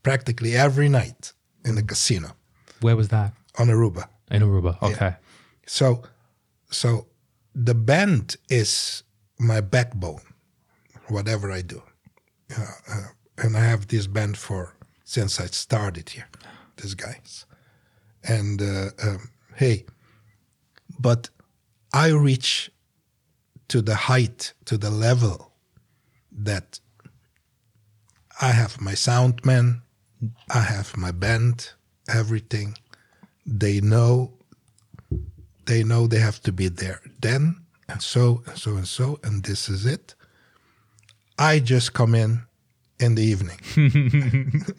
practically every night in the casino Where was that? on Aruba. In Aruba. Okay. So, so the band is my backbone, whatever I do. Uh, uh, and I have this band for since I started here, these guys. And uh, um, hey, but I reach to the height, to the level that I have my sound man, I have my band, everything. They know they know they have to be there then and so and so and so and this is it. I just come in in the evening.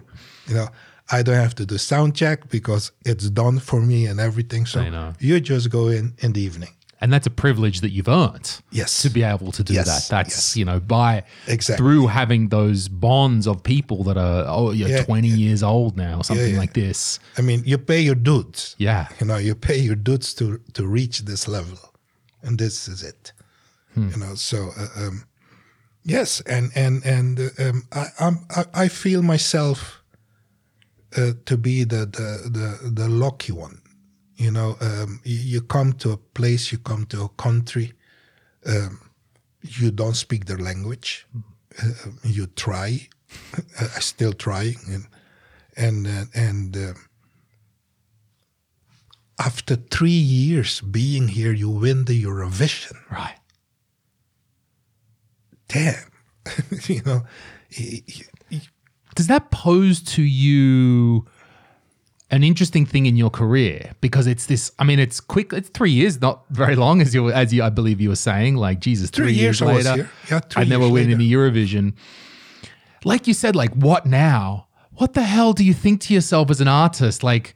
You know i don't have to do sound check because it's done for me and everything so you just go in in the evening And that's a privilege that you've earned. Yes. To be able to do Yes, that. That's, yes. you know, by Exactly. through having those bonds of people that are, oh, you're Yeah, 20 years old now, something yeah. like this. i mean you pay your dues Yeah. you know you pay your dues to to reach this level and this is it you know so uh, um, yes and and and uh, um, I, I'm, I I feel myself uh, to be the, the the the lucky one you know um, you, come to a place you come to a country um, you don't speak their language uh, you try I still try, and and uh, and uh, after three years being here, you win the Eurovision. Right. Damn, you know, Does that pose to you an interesting thing in your career? Because it's this, I mean, it's quick, it's three years, not very long, as you, as you, I believe you were saying, like, Jesus, three, Three years, years later. Yeah, I never years win in the Eurovision. Like you said, like, what now? What the hell do you think to yourself as an artist? Like,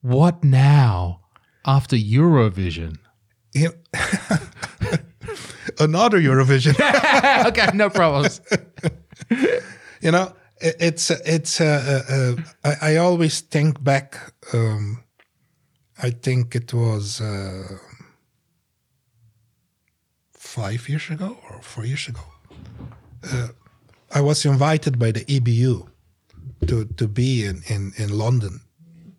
what now after Eurovision? you another Eurovision. okay, no problems. you know, it's it's. Uh, uh, I, I always think back. Um, I think it was uh, five years ago or four years ago. Uh, I was invited by the EBU to to be in in in London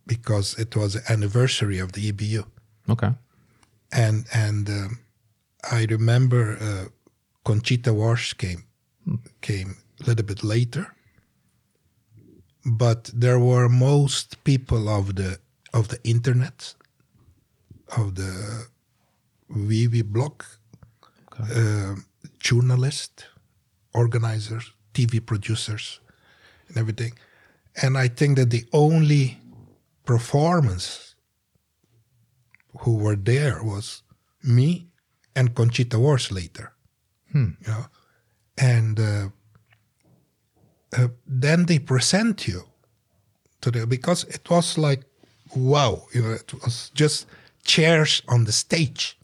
because it was the anniversary of the EBU Okay. and and um, I remember uh, Conchita Wurst came came a little bit later, but there were most people of the of the internet, of the Wiwibloggs, um, journalists, organizers, TV producers, and everything, and I think that the only performance who were there was me and Conchita Wurst later. You know, and uh, uh, then they present you to the because it was like wow, you know, it was just chairs on the stage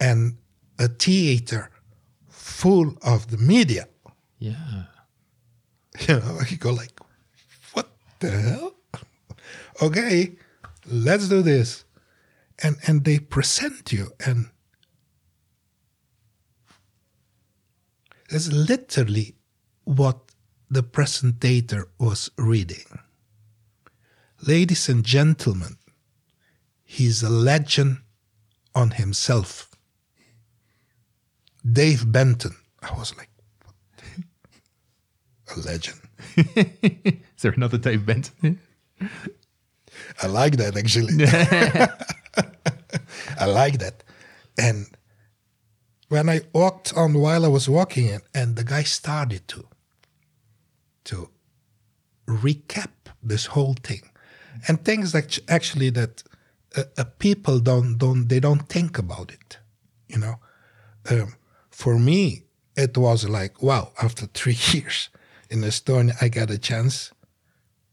and a theater full of the media. Yeah. You know, you go like, what the hell? Okay, let's do this. And and they present you and it's literally what the presentator was reading. Ladies and gentlemen, he's a legend on himself. Dave Benton. I was like, a legend. Is there another Dave Benton? I like that actually. I like that. And when I walked on while I was walking in, and the guy started to to recap this whole thing, and things that actually that uh, uh, people don't don't they don't think about it, you know. Um, for me, it was like wow. After three years in Estonia, I got a chance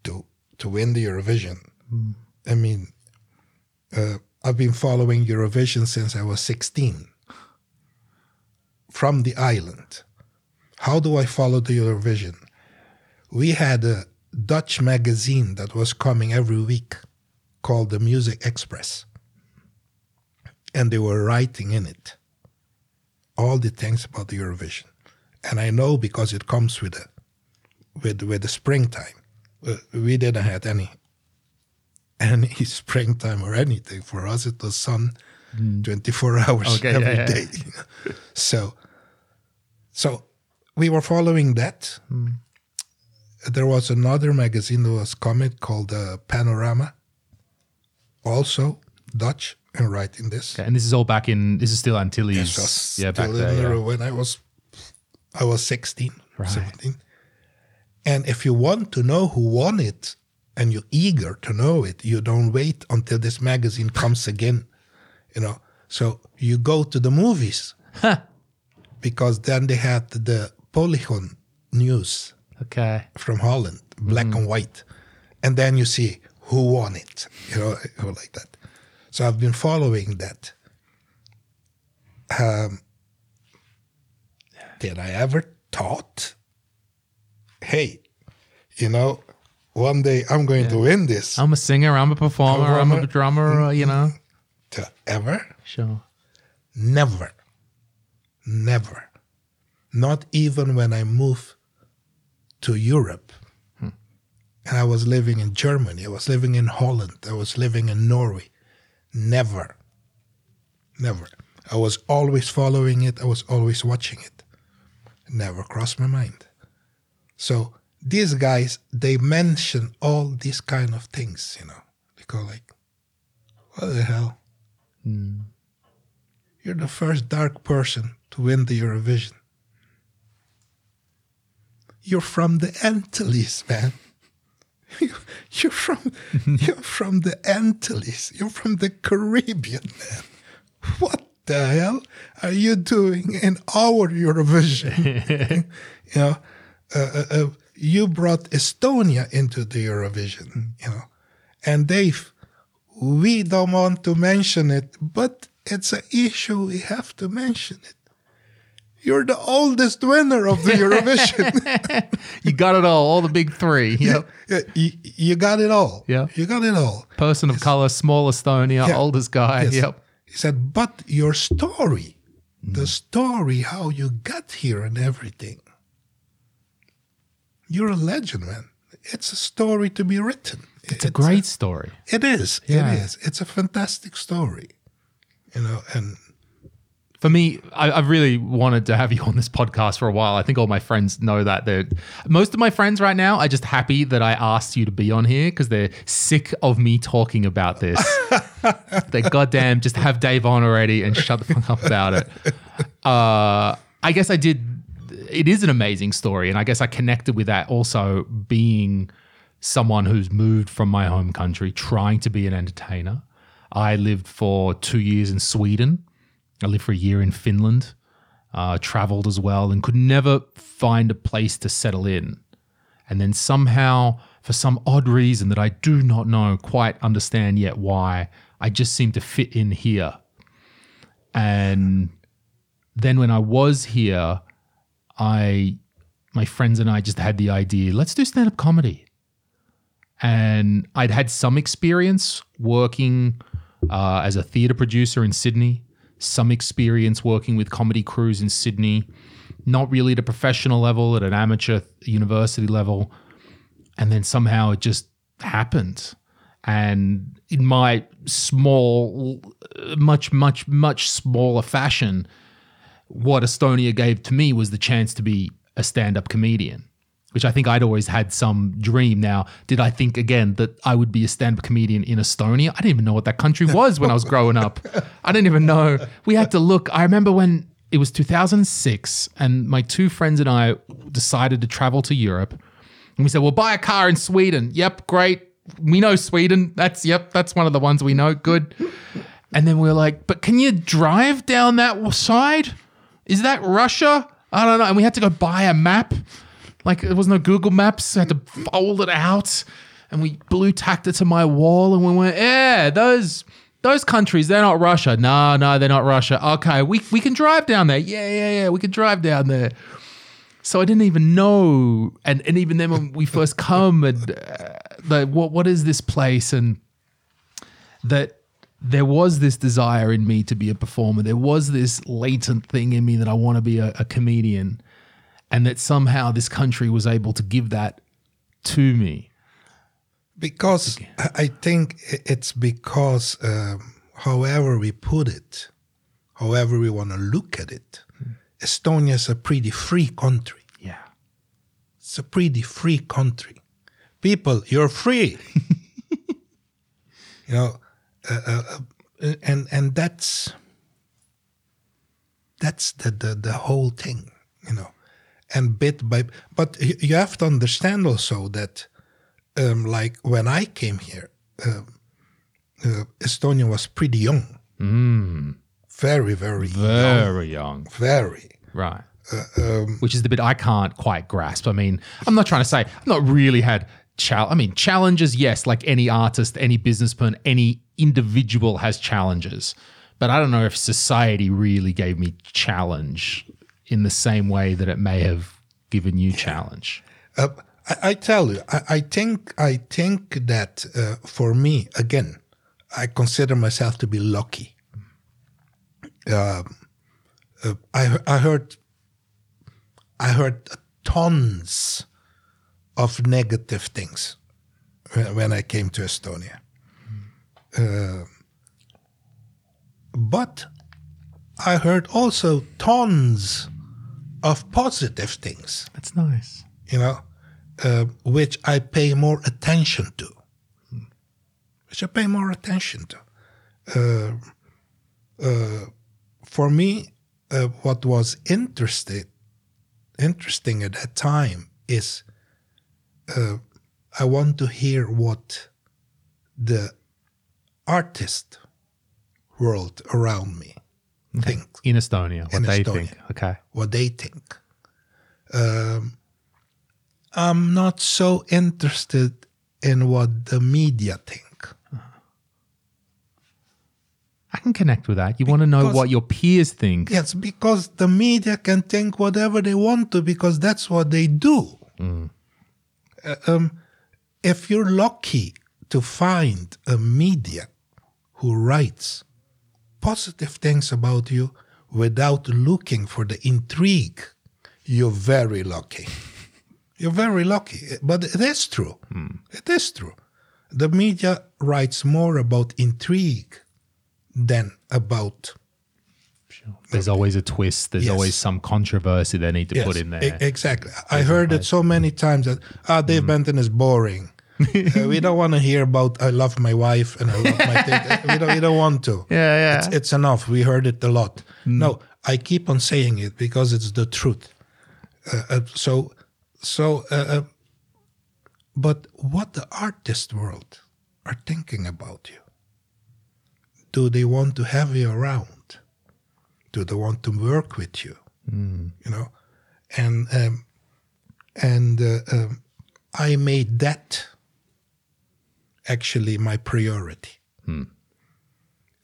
to to win the Eurovision. I mean, uh, I've been following Eurovision since I was 16 from the island. How do I follow the Eurovision? We had a Dutch magazine that was coming every week called the Music Express. And they were writing in it all the things about the Eurovision. And I know because it comes with the with with the springtime. Uh, we didn't have any any springtime or anything. For us it was sun 24 hours Okay, every yeah, day. yeah. so so we were following that. There was another magazine that was coming called uh, Panorama, also Dutch and writing this. Okay, and this is all back in. This is still Antilles. Yes, was yeah, back still there. in yeah. when I was I was 16, Right. 17. And if you want to know who won it and you're eager to know it, you don't wait until this magazine comes again. You know. So you go to the movies. because then they had the Polygoon news Okay. from Holland, black and white, and then you see who won it, you know, like that. So I've been following that. Um, did I ever thought, hey, you know, one day I'm going to win this? I'm a singer. I'm a performer. I'm a Performer. drummer. uh, You know. To ever? Sure. Never. Never. Not even when I moved to Europe. And I was living in Germany. I was living in Holland. I was living in Norway. Never. Never. I was always following it. I was always watching it. Never crossed my mind. So these guys, they mention all these kind of things, you know. They go like, what the hell? Hmm. You're the first dark person to win the Eurovision. You're from the Antilles, man. You're from you're from the Antilles. You're from the Caribbean, man. What the hell are you doing in our Eurovision? you know, uh, uh, uh, you brought Estonia into the Eurovision, you know, and Dave, we don't want to mention it, but it's an issue. We have to mention it. You're the oldest winner of the Eurovision. You got it all. All the big three. Yep. Yeah, you, you got it all. Yeah. You got it all. Person of color, small Estonia, Yeah. oldest guy. Yes. Yep. He said, but your story, mm. the story, how you got here and everything. You're a legend, man. It's a story to be written. It's a great story. It is. Yeah. It is. It's a fantastic story. You know, and For me, I, I've really wanted to have you on this podcast for a while. I think all my friends know that. They're most of my friends right now are just happy that I asked you to be on here because they're sick of me talking about this. they goddamn just have Dave on already and shut the fuck up about it. Uh, I guess I did. It is an amazing story, and I guess I connected with that also being someone who's moved from my home country, trying to be an entertainer. I lived for two years in Sweden. I lived for a year in Finland, uh, traveled as well, and could never find a place to settle in. And then somehow, for some odd reason that I do not know, quite understand yet why, I just seemed to fit in here. And then when I was here, I, my friends and I just had the idea, let's do stand up comedy. And I'd had some experience working uh, as a theatre producer in Sydney, some experience working with comedy crews in Sydney, not really at a professional level, at an amateur university level. And then somehow it just happened. And in my small, much, much, much smaller fashion, what Estonia gave to me was the chance to be a stand up comedian, which I think I'd always had some dream. Now, did I think again that I would be a stand up comedian in Estonia? I didn't even know what that country was when I was growing up. I didn't even know. We had to look. I remember when it was 2006 and my two friends and I decided to travel to Europe. And we said, we'll buy a car in Sweden. Yep, great. We know Sweden. That's, yep, that's one of the ones we know. Good. And then we are like, but can you drive down that side? Is that Russia? I don't know. And we had to go buy a map. Like there was no Google Maps. I had to fold it out. And we blue tacked it to my wall and we went, yeah, those those countries, they're not Russia. No, no, they're not Russia. Okay, we, we can drive down there. Yeah, yeah, yeah. We can drive down there. So I didn't even know, and and even then when we first come, and uh, the what what is this place, and that there was this desire in me to be a performer. There was this latent thing in me that I want to be a, a comedian, and that somehow this country was able to give that to me. Because I I think it's because, um, however we put it, however we want to look at it, Estonia is a pretty free country. Yeah. It's a pretty free country. People, you're free. you know, uh, uh, uh, and and that's that's the, the the whole thing. You know, and bit by but you have to understand also that, um, like when I came here, um uh, Estonia was pretty young. Very, very. Very young. Very. Right. Which is the bit I can't quite grasp. I mean, I'm not trying to say I've not really had chal. I mean, challenges, yes, like any artist, any businessman, any individual has challenges. But I don't know if society really gave me challenge in the same way that it may have given you challenge. Uh, I, I tell you, I, I think I think that uh, for me, again, I consider myself to be lucky. Um, uh, I I heard I heard tons of negative things when, I came to Estonia. Uh, but I heard also tons of positive things That's nice. you know, uh, which I pay more attention to. Which I pay more attention to. Uh, uh, for me, uh, what was interested, interesting at that time is uh, I want to hear what the artist world around me thinks In Estonia, what In they Estonia. think. Okay. what they think. Um, I'm not so interested in what the media think. I can connect with that. You want to know what your peers think. Yes, because the media can think whatever they want to because that's what they do. Uh, um, if you're lucky to find a media who writes positive things about you without looking for the intrigue, you're very lucky. You're very lucky. But it is true. It is true. The media writes more about intrigue than about There's always a twist. There's Yes. always some controversy they need to put Yes, in e- there. exactly. I heard it so many times that ah, Dave Mm. Benton is boring. Uh, we don't want to hear about I love my wife and I love my kid. we don't. We don't want to. Yeah, yeah. It's, it's enough. We heard it a lot. Mm. No, I keep on saying it because it's the truth. Uh, uh, so, so, uh, uh, but what the artist world are thinking about you? Do they want to have you around? Do they want to work with you? You know, and um, and uh, um, I made that actually my priority.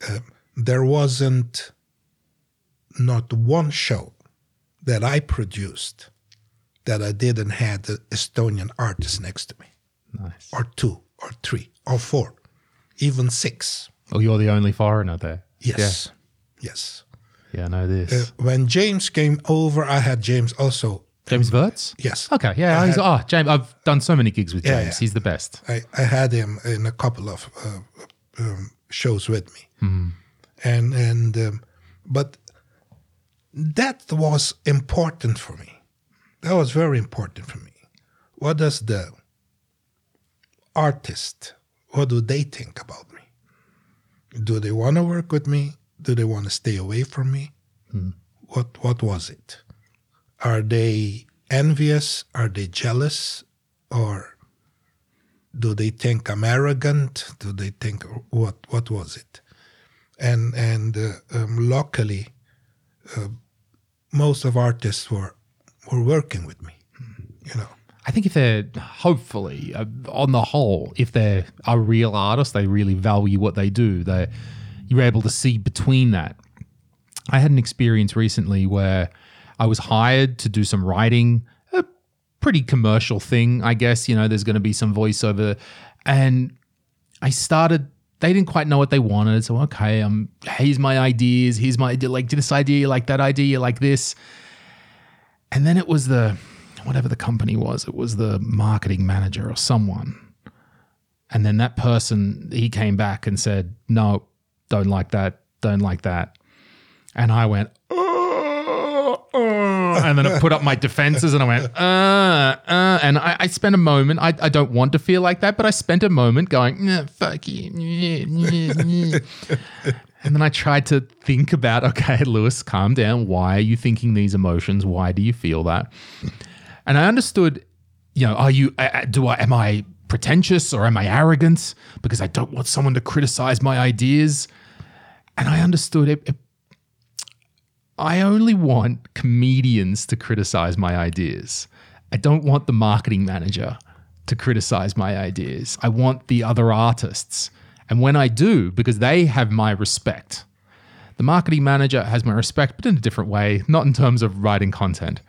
Um, there wasn't not one show that I produced that I didn't have the Estonian artist next to me, nice. or two, or three, or four, even six. Oh, you're the only foreigner there. Yes, yes. Yeah, I know this. Uh, when James came over, I had James also. James Verts? Yes, Okay, yeah. He's, oh, James. I've done so many gigs with James. yeah. He's the best. I, I had him in a couple of uh, um, shows with me, and and um, but that was important for me. That was very important for me. What does the artist? What do they think about me? Do they want to work with me? Do they want to stay away from me? What What was it? Are they envious? Are they jealous? Or do they think I'm arrogant? Do they think what what was it? And and uh, um, luckily, uh, most of artists were were working with me. You know, I think if they're hopefully, uh, on the whole, if they're a real artist, they really value what they do. They, you're able to see between that. I had an experience recently where I was hired to do some writing, a pretty commercial thing, I guess. You know, there's going to be some voiceover. And I started, they didn't quite know what they wanted. So, okay, um, here's my ideas. Here's my, like, this idea, like that idea, like this. And then it was the, whatever the company was, it was the marketing manager or someone. And then that person, he came back and said, no, don't like that, don't like that. And I went, "Uh, uh," and then I put up my defenses and I went, uh, uh, and I, I spent a moment. I, I don't want to feel like that, but I spent a moment going, "Nah, fuck you. Nyeh, nyeh, nyeh." And then I tried to think about, okay, Lewis, calm down. Why are you thinking these emotions? Why do you feel that? And I understood, you know, are you, do I, am I pretentious or am I arrogant because I don't want someone to criticize my ideas? And I understood it. it I only want comedians to criticize my ideas. I don't want the marketing manager to criticize my ideas. I want the other artists. And when I do, because they have my respect, the marketing manager has my respect, but in a different way, not in terms of writing content.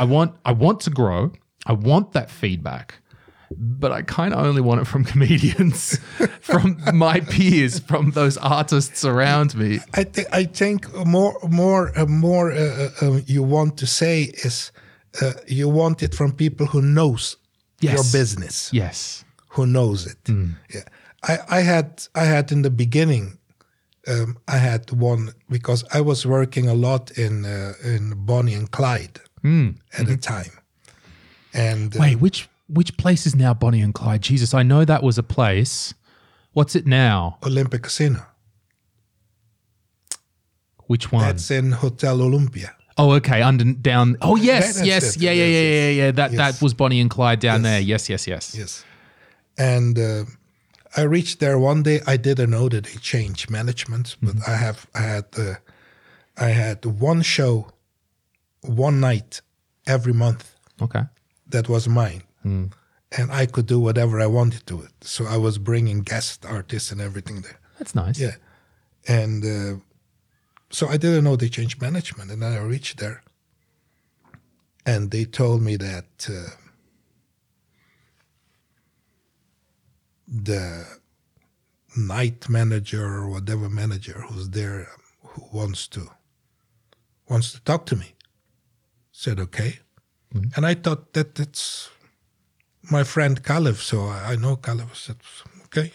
I want I want to grow. I want that feedback. But I kind of only want it from comedians, from my peers, from those artists around me. I think I think more more uh, more uh, uh, uh, you want to say is uh, you want it from people who knows your business, Yes. who knows it. Yeah, I, I had I had in the beginning. Um, I had one because I was working a lot in uh, in Bonnie and Clyde at the time, and uh, Wait, which which place is now Bonnie and Clyde? Jesus, I know that was a place. What's it now? Olympic Casino. Which one? That's in Hotel Olympia. oh, okay, under down. Oh, yes, yes, yeah, yeah, yeah, yeah, yeah. That Yes. that was Bonnie and Clyde down there. Yes, yes, yes. Yes. And uh, I reached there one day. I didn't know that they changed management, but I have I had uh, I had one show, one night every month Okay. that was mine, and I could do whatever I wanted to it. So I was bringing guest artists and everything there. That's nice. Yeah, and uh, so I didn't know they changed management, and then I reached there, and they told me that uh, the night manager or whatever manager who's there who wants to wants to talk to me said okay and i thought that that's my friend Kalev, so I, I know Kalev. I said, okay.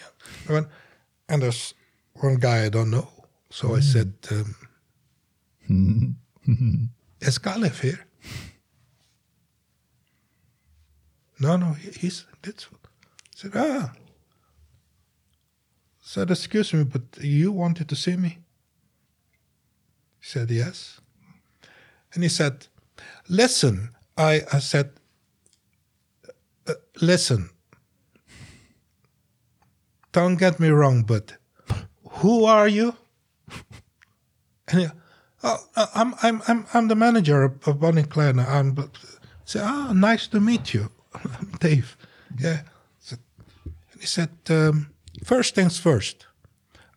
I went, and there's one guy I don't know. So I said, um, is Kalev here? No, no, he, he's that's I said, ah. said, excuse me, but you wanted to see me? He said, yes. And he said, listen, I, I said, "Uh, listen, don't get me wrong, but who are you? And he, oh, uh, I'm, I'm, I'm, I'm the manager of, of Bonnie Clan. I'm, but, say, ah, nice to meet you. I'm Dave. Yeah. So- and he said, um, first things first,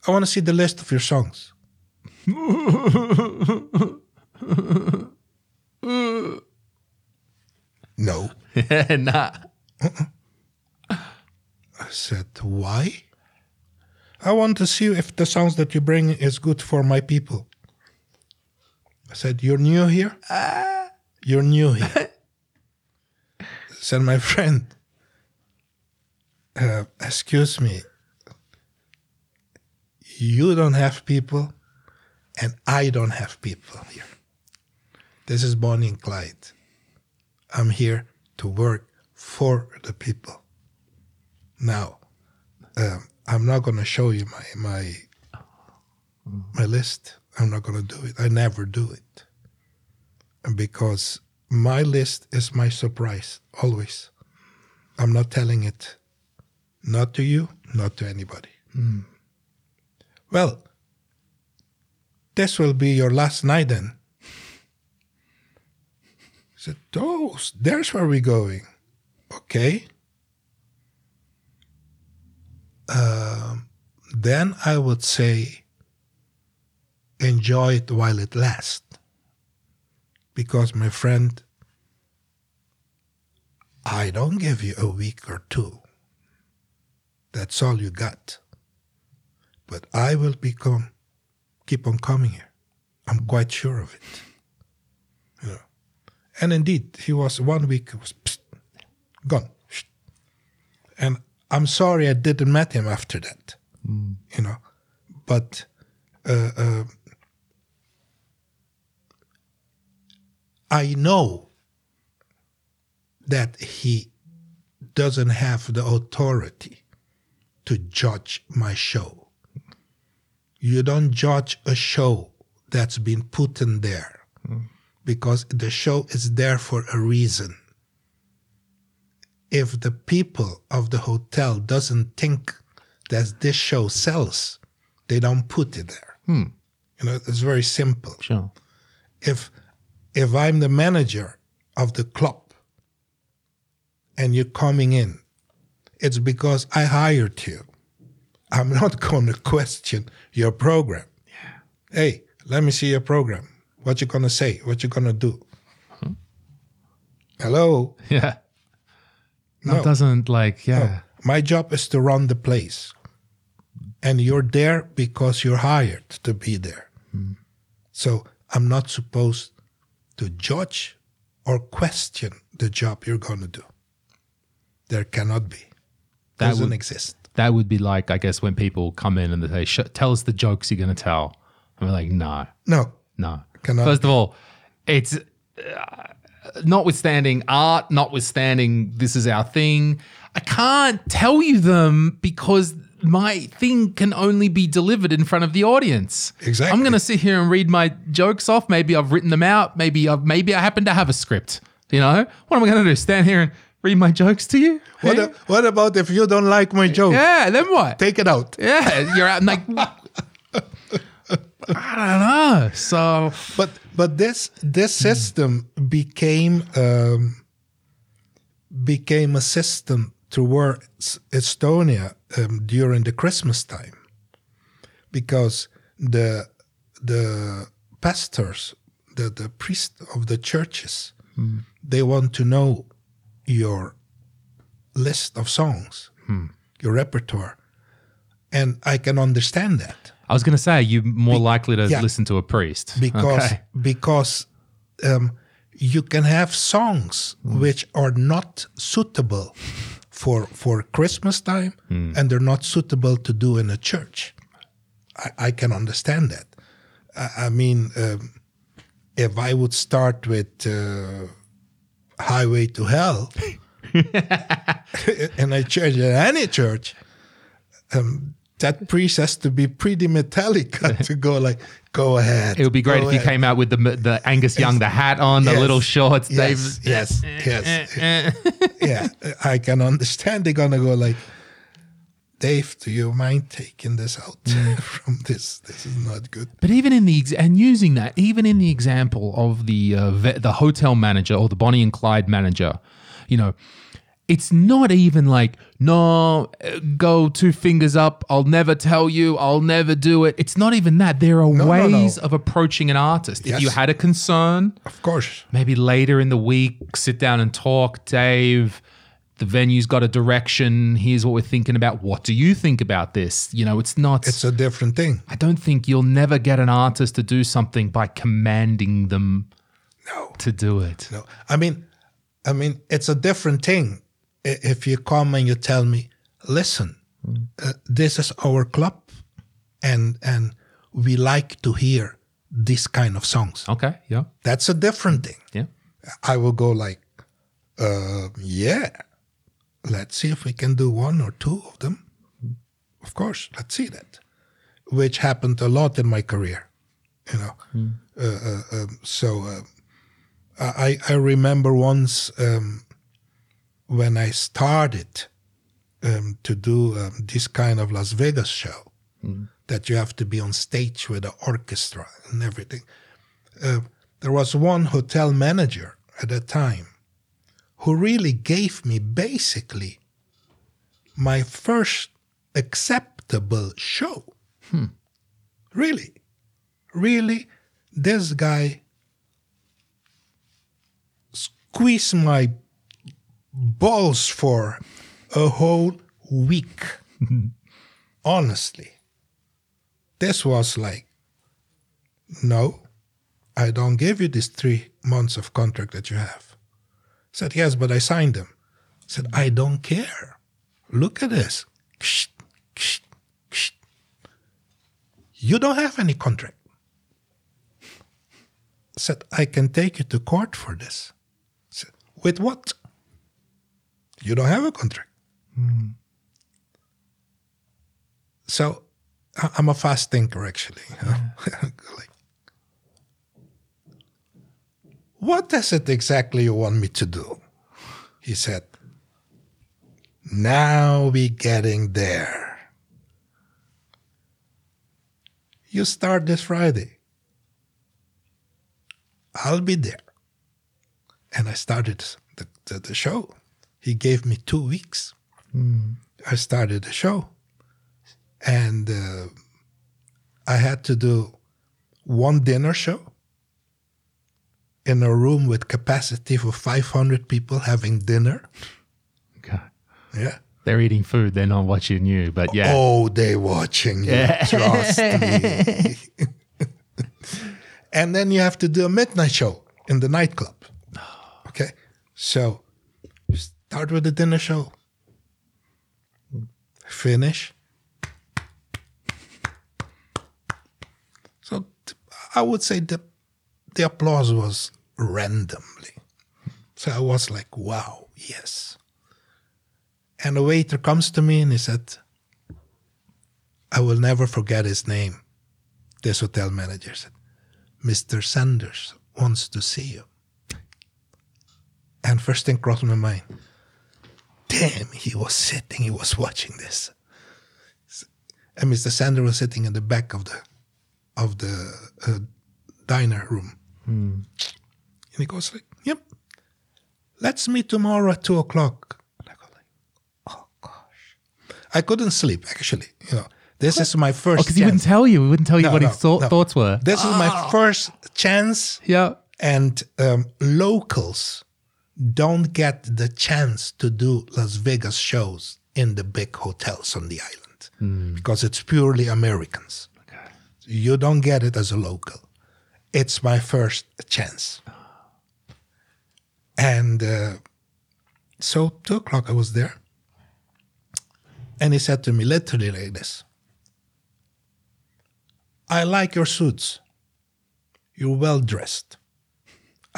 I want to see the list of your songs. no. nah. I said, why? I want to see if the songs that you bring is good for my people. I said, you're new here? You're new here. said my friend, uh, excuse me, you don't have people and I don't have people here. This is Bonnie and Clyde. I'm here to work for the people. Now, um, I'm not going to show you my my my list. I'm not going to do it. I never do it, because my list is my surprise always. I'm not telling it, not to you, not to anybody. Well, this will be your last night then. I said, "Oh, there's where we're going." Okay. Um, then I would say enjoy it while it lasts. because my friend, I don't give you a week or two. That's all you got. But I will become, keep on coming here. I'm quite sure of it. And indeed, he was one week was gone. And I'm sorry I didn't met him after that. You know, but uh, uh, I know that he doesn't have the authority to judge my show. You don't judge a show that's been put in there because the show is there for a reason. If the people of the hotel doesn't think that this show sells, they don't put it there. Hmm. You know, it's very simple Sure. if if I'm the manager of the club and you're coming in, it's because I hired you. I'm not going to question your program. Yeah. Hey, let me see your program. What you gonna say? What you gonna do? Hmm. Hello. Yeah. No. That doesn't like, yeah. My job is to run the place. And you're there because you're hired to be there. So I'm not supposed to judge or question the job you're going to do. There cannot be. That Doesn't would- exist. That would be like, I guess, when people come in and they say, "Sh- tell us the jokes you're going to tell. And we're like, no, No. no. Cannot First of all, it's uh, notwithstanding art, notwithstanding this is our thing. I can't tell you them because my thing can only be delivered in front of the audience. Exactly. I'm going to sit here and read my jokes off. Maybe I've written them out. Maybe I've, maybe I happen to have a script. You know, what am I going to do? Stand here and read my jokes to you? What, Eh? what about if you don't like my joke? yeah. Then what? Take it out. Yeah, you're out and like I don't know. So But but this this system became um, became a system towards Estonia um, during the Christmas time, because the the pastors, the the priests of the churches, they want to know your list of songs, your repertoire, and I can understand that I was going to say you're more likely to yeah. listen to a priest because Okay. because um, you can have songs which are not suitable for for Christmas time and they're not suitable to do in a church. I, I can understand that. I, I mean, um, if I would start with uh, "Highway to Hell" in a church, in any church, um, that priest has to be pretty Metallica to go like, "Go ahead." it would be great if you came out with the the Angus Young, the hat on, the Yes. little shorts. Yes, Dave, yes, yes. yeah, I can understand they're gonna go like, Dave, do you mind taking this out Mm. from this? This is not good. But even in the ex- and using that, even in the example of the uh, the hotel manager or the Bonnie and Clyde manager, you know, it's not even like no, go two fingers up. I'll never tell you. I'll never do it. It's not even that. There are no, no. ways of approaching an artist. If you had a concern, Of course, maybe later in the week, sit down and talk, Dave. The venue's got a direction. Here's what we're thinking about. What do you think about this? You know, it's not. it's a different thing. I don't think you'll never get an artist to do something by commanding them No, to do it. no. I mean, I mean, it's a different thing. If you come and you tell me, listen, uh, this is our club, and and we like to hear this kind of songs. Okay. Yeah. That's a different thing. Yeah. I will go like, uh, yeah, let's see if we can do one or two of them. Of course, let's see that, which happened a lot in my career, you know. Uh, uh, um, so uh, I I remember once um, when I started um, to do um, this kind of Las Vegas show, that you have to be on stage with the orchestra and everything. Uh, there was one hotel manager at that time who really gave me basically my first acceptable show. Really, really, this guy squeezed my balls for a whole week. Honestly. This was like, no, I don't give you these three months of contract that you have. I said, yes, but I signed them. I said, I don't care. Look at this. You don't have any contract. I said, I can take you to court for this. Said, with what? You don't have a contract. Hmm. So I- I'm a fast thinker, actually. know? like, what is it exactly you want me to do? He said, now we're getting there. You start this Friday. I'll be there. And I started the, the, the show. He gave me two weeks. I started the show. And uh, I had to do one dinner show in a room with capacity for 500 people having dinner. Okay. Yeah. They're eating food. They're not watching you. But yeah. Oh, they're watching you. Trust me. and then you have to do a midnight show in the nightclub. Okay, so start with the dinner show, finish. So I would say the the applause was randomly. So I was like, "Wow, yes." And a waiter comes to me and he said, I will never forget his name. This hotel manager said, Mr. Sanders wants to see you. And first thing crossed my mind, damn, he was sitting, he was watching this. And Mr. Sanders was sitting in the back of the of the uh, diner room. And he goes like, yep, let's meet tomorrow at two o'clock. And I go like, oh gosh. I couldn't sleep actually. You know, this is my first. Because he wouldn't tell you. He wouldn't tell you No, what no, his thought, no. thoughts were. This is my first chance, Yeah. and um, locals don't get the chance to do Las Vegas shows in the big hotels on the island because it's purely Americans. You don't get it as a local. It's my first chance. And uh, so, two o'clock, I was there. And he said to me literally like this I like your suits. You're well dressed.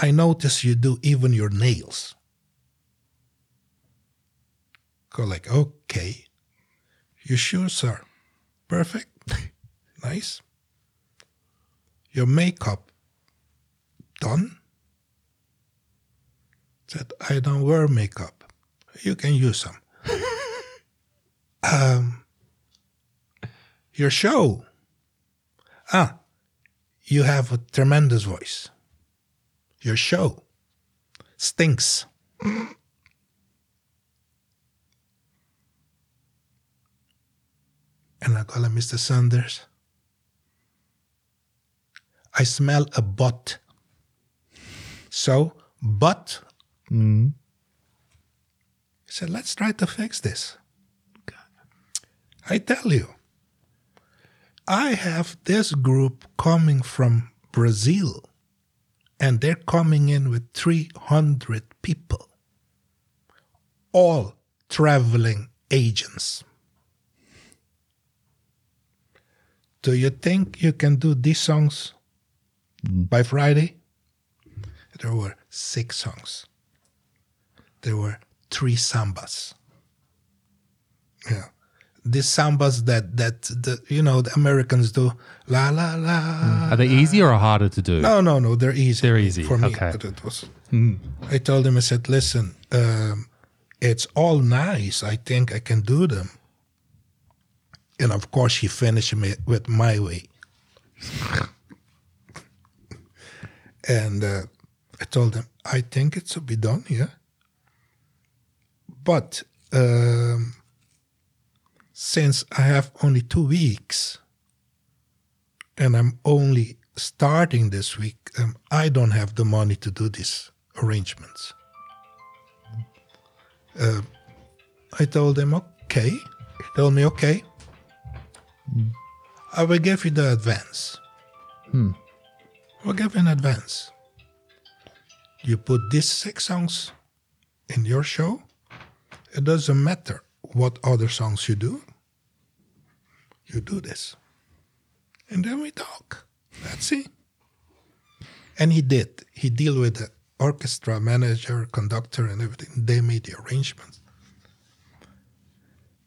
I notice you do even your nails. Go like, okay. Your shoes are perfect. nice. Your makeup done. Said, I don't wear makeup. You can use some. um, your show. Ah, you have a tremendous voice. Your show stinks. And I call him Mr. Sanders. I smell a butt. So, butt. Mm-hmm. He said, let's try to fix this. I tell you, I have this group coming from Brazil, and they're coming in with 300 people, all traveling agents. Do you think you can do these songs by Friday? There were six songs. There were three sambas. Yeah these sambas that that the you know the Americans do la la la. Are they easy or harder to do? No, no, no. They're easy. They're easy, for me. okay. But it was. I told him. I said, "Listen, um, it's all nice. I think I can do them." And of course, he finished me with my way. and uh, I told him, "I think it should be done, yeah." But um, since I have only two weeks and I'm only starting this week, um, I don't have the money to do these arrangements. Uh, I told him, okay. He told me, okay. I will give you the advance. We'll give you an advance. You put these six songs in your show. It doesn't matter what other songs you do. You do this. And then we talk. That's it. And he did. He deal with the orchestra manager, conductor, and everything. They made the arrangements.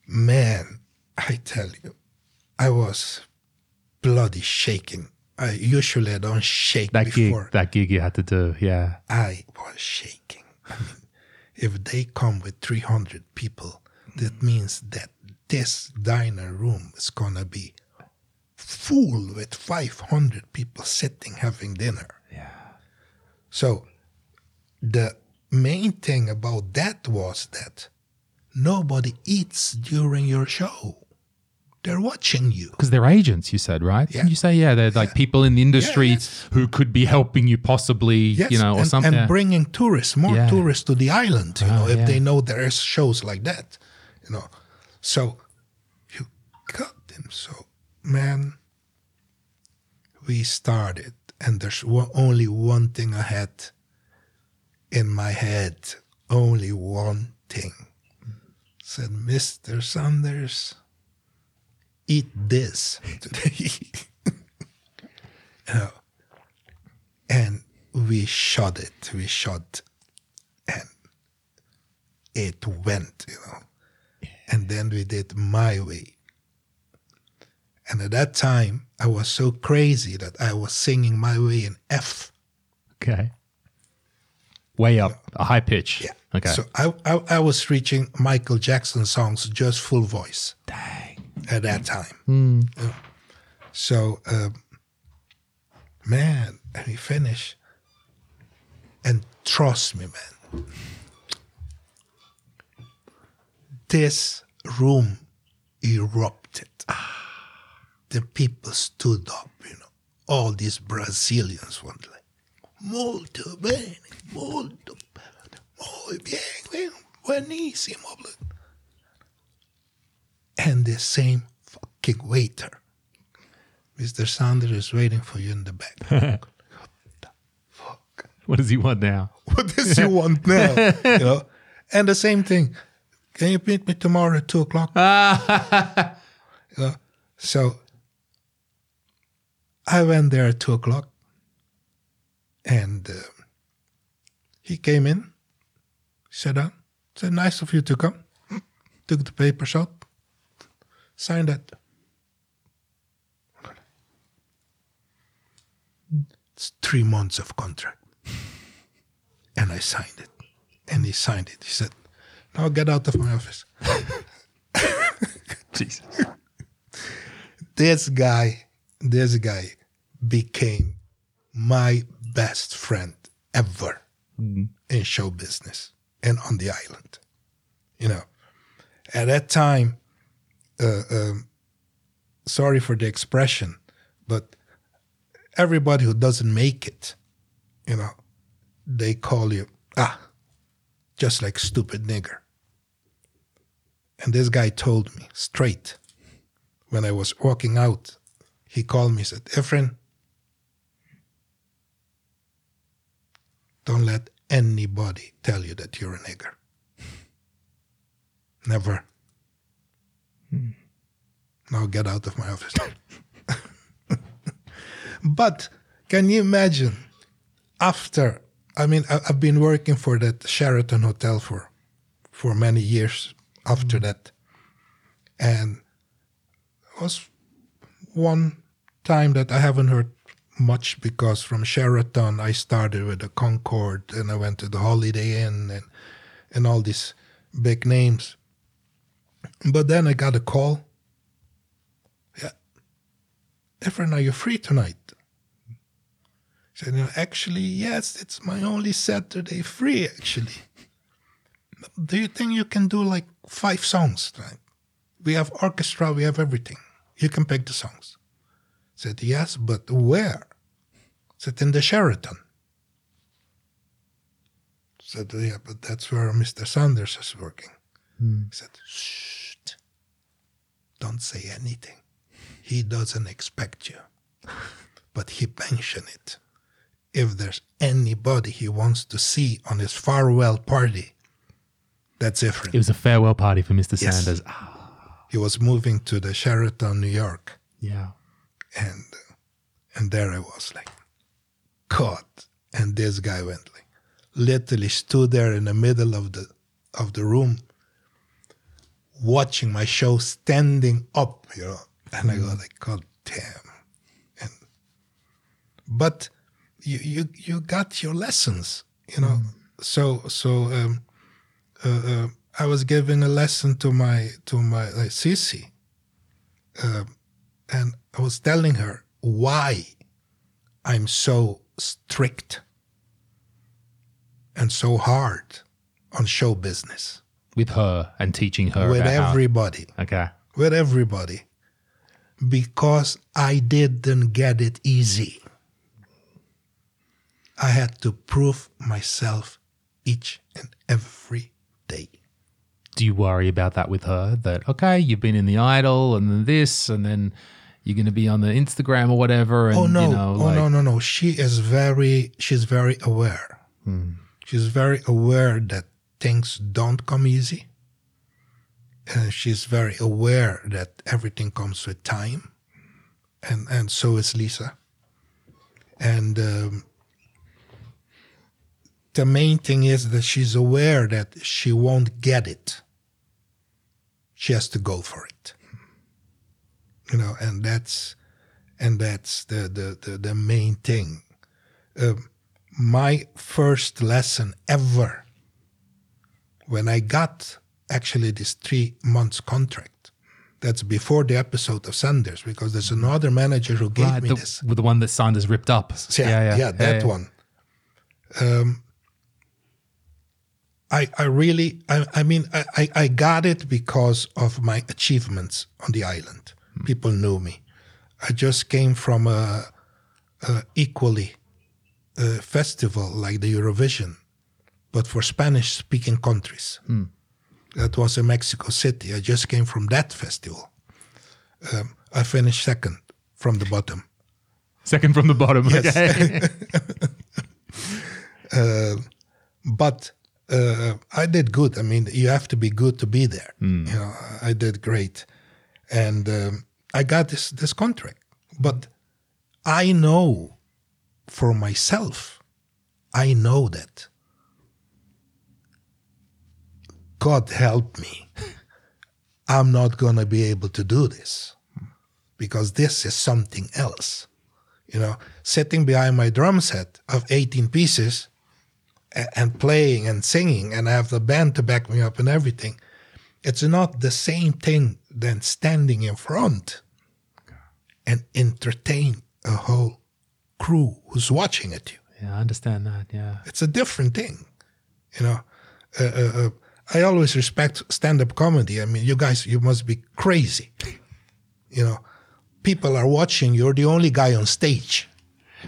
Man, I tell you, I was bloody shaking. I usually I don't shake That gig, before. that gig you had to do, yeah. I was shaking. I mean, if they come with 300 people, that means that this diner room is going to be full with 500 people sitting having dinner. Yeah. So the main thing about that was that nobody eats during your show. They're watching you. Because they're agents, you said, right? Yeah. Didn't you say, yeah, they're like people in the industry yes. who could be helping you possibly, Yes, you know, or and, something. and bringing tourists, more Yeah. tourists to the island, you oh, know, Oh, if yeah. they know there is shows like that, you know. So got them. So, man, we started, and there's only one thing I had in my head, only one thing. Said, Mr. Sanders, eat this today. you uh, and we shot it. We shot, and it went, you know. And then we did my way. And at that time, I was so crazy that I was singing my way in F. okay. Way up, a high pitch. Yeah. Okay. So I, I, I was reaching Michael Jackson songs just full voice Dang. at that time. Yeah. So, um, man, and we finish. And trust me, man, this room erupted. The people stood up, you know. All these Brazilians went like, Molto bene, molto muy bien, buenísimo. And the same fucking waiter. Mr. Sanders is waiting for you in the back. what the fuck? What does he want now? What does he want now? you know? And the same thing. Can you meet me tomorrow at two o'clock? You know? So I went there at two o'clock, and uh, he came in, sat down, said, "Nice of you to come." Took the papers out, signed it. It's three months of contract, and I signed it, and he signed it. He said, "Now get out of my office." Jesus. this guy, this guy became my best friend ever in show business and on the island. You know, at that time, uh, um, sorry for the expression, but everybody who doesn't make it, you know, they call you, ah, just like stupid nigger. And this guy told me straight when I was walking out, he called me, said, Efren, don't let anybody tell you that you're a nigger. Never. Hmm. Now get out of my office. but can you imagine after, I mean, I- I've been working for that Sheraton Hotel for, for many years after hmm. that. And was one time that I haven't heard much because from Sheraton I started with the Concord and I went to the Holiday Inn and and all these big names. But then I got a call. Yeah. Efren, are you free tonight? I said, "No, actually, yes, it's my only Saturday free, actually. Do you think you can do like five songs tonight? We have orchestra, we have everything. You can pick the songs. Said, yes, but where? Said, in the Sheraton. said, yeah, but that's where Mr. Sanders is working. He said, shh, don't say anything. He doesn't expect you. but he mentioned it. If there's anybody he wants to see on his farewell party, that's different. It was a farewell party for Mr. Yes. Sanders. Ah, he was moving to the Sheraton, New York, yeah. And and there I was like, caught, And this guy went like, literally stood there in the middle of the of the room, watching my show, standing up, you know. And I go like, God damn. And but you you you got your lessons, you know. So so um, uh, uh, I was giving a lesson to my to my uh, Sissi, uh, and I was telling her why I'm so strict and so hard on show business With her and teaching her. with about how- everybody, okay. with everybody, because I didn't get it easy. I had to prove myself each and every day. Do you worry about that with her? That, okay, you've been in the idol and then this, and then you're going to be on the Instagram or whatever. And, oh no! You know, oh like, no! No! No! She is very. She's very aware. She's very aware that things don't come easy. And she's very aware that everything comes with time, and and so is Lisa. And um, the main thing is that she's aware that she won't get it. She has to go for it. You know, and that's and that's the the the, the main thing. Um, my first lesson ever when I got actually this three months contract. That's before the episode of Sanders because there's another manager who gave Right, me the, this. with the one that Sanders ripped up. Yeah, yeah, that yeah. one. Um, I I really I, I mean I I got it because of my achievements on the island. People knew me. I just came from a, a equally uh festival like the Eurovision, but for Spanish speaking countries. That was in Mexico City. I just came from that festival. Um, I finished second from the bottom. Second from the bottom. Yes. Okay. but uh, I did good. I mean, you have to be good to be there. You know, I did great, and um, I got this this contract. But I know for myself, I know that God help me. I'm not gonna be able to do this because this is something else. You know, sitting behind my drum set of 18 pieces and playing and singing and I have the band to back me up and everything. It's not the same thing than standing in front and entertain a whole crew who's watching at you. yeah, I understand that. Yeah. It's a different thing, you know. Uh, uh, uh, I always respect stand-up comedy. I mean, you guys, you must be crazy. You know, people are watching. You're the only guy on stage.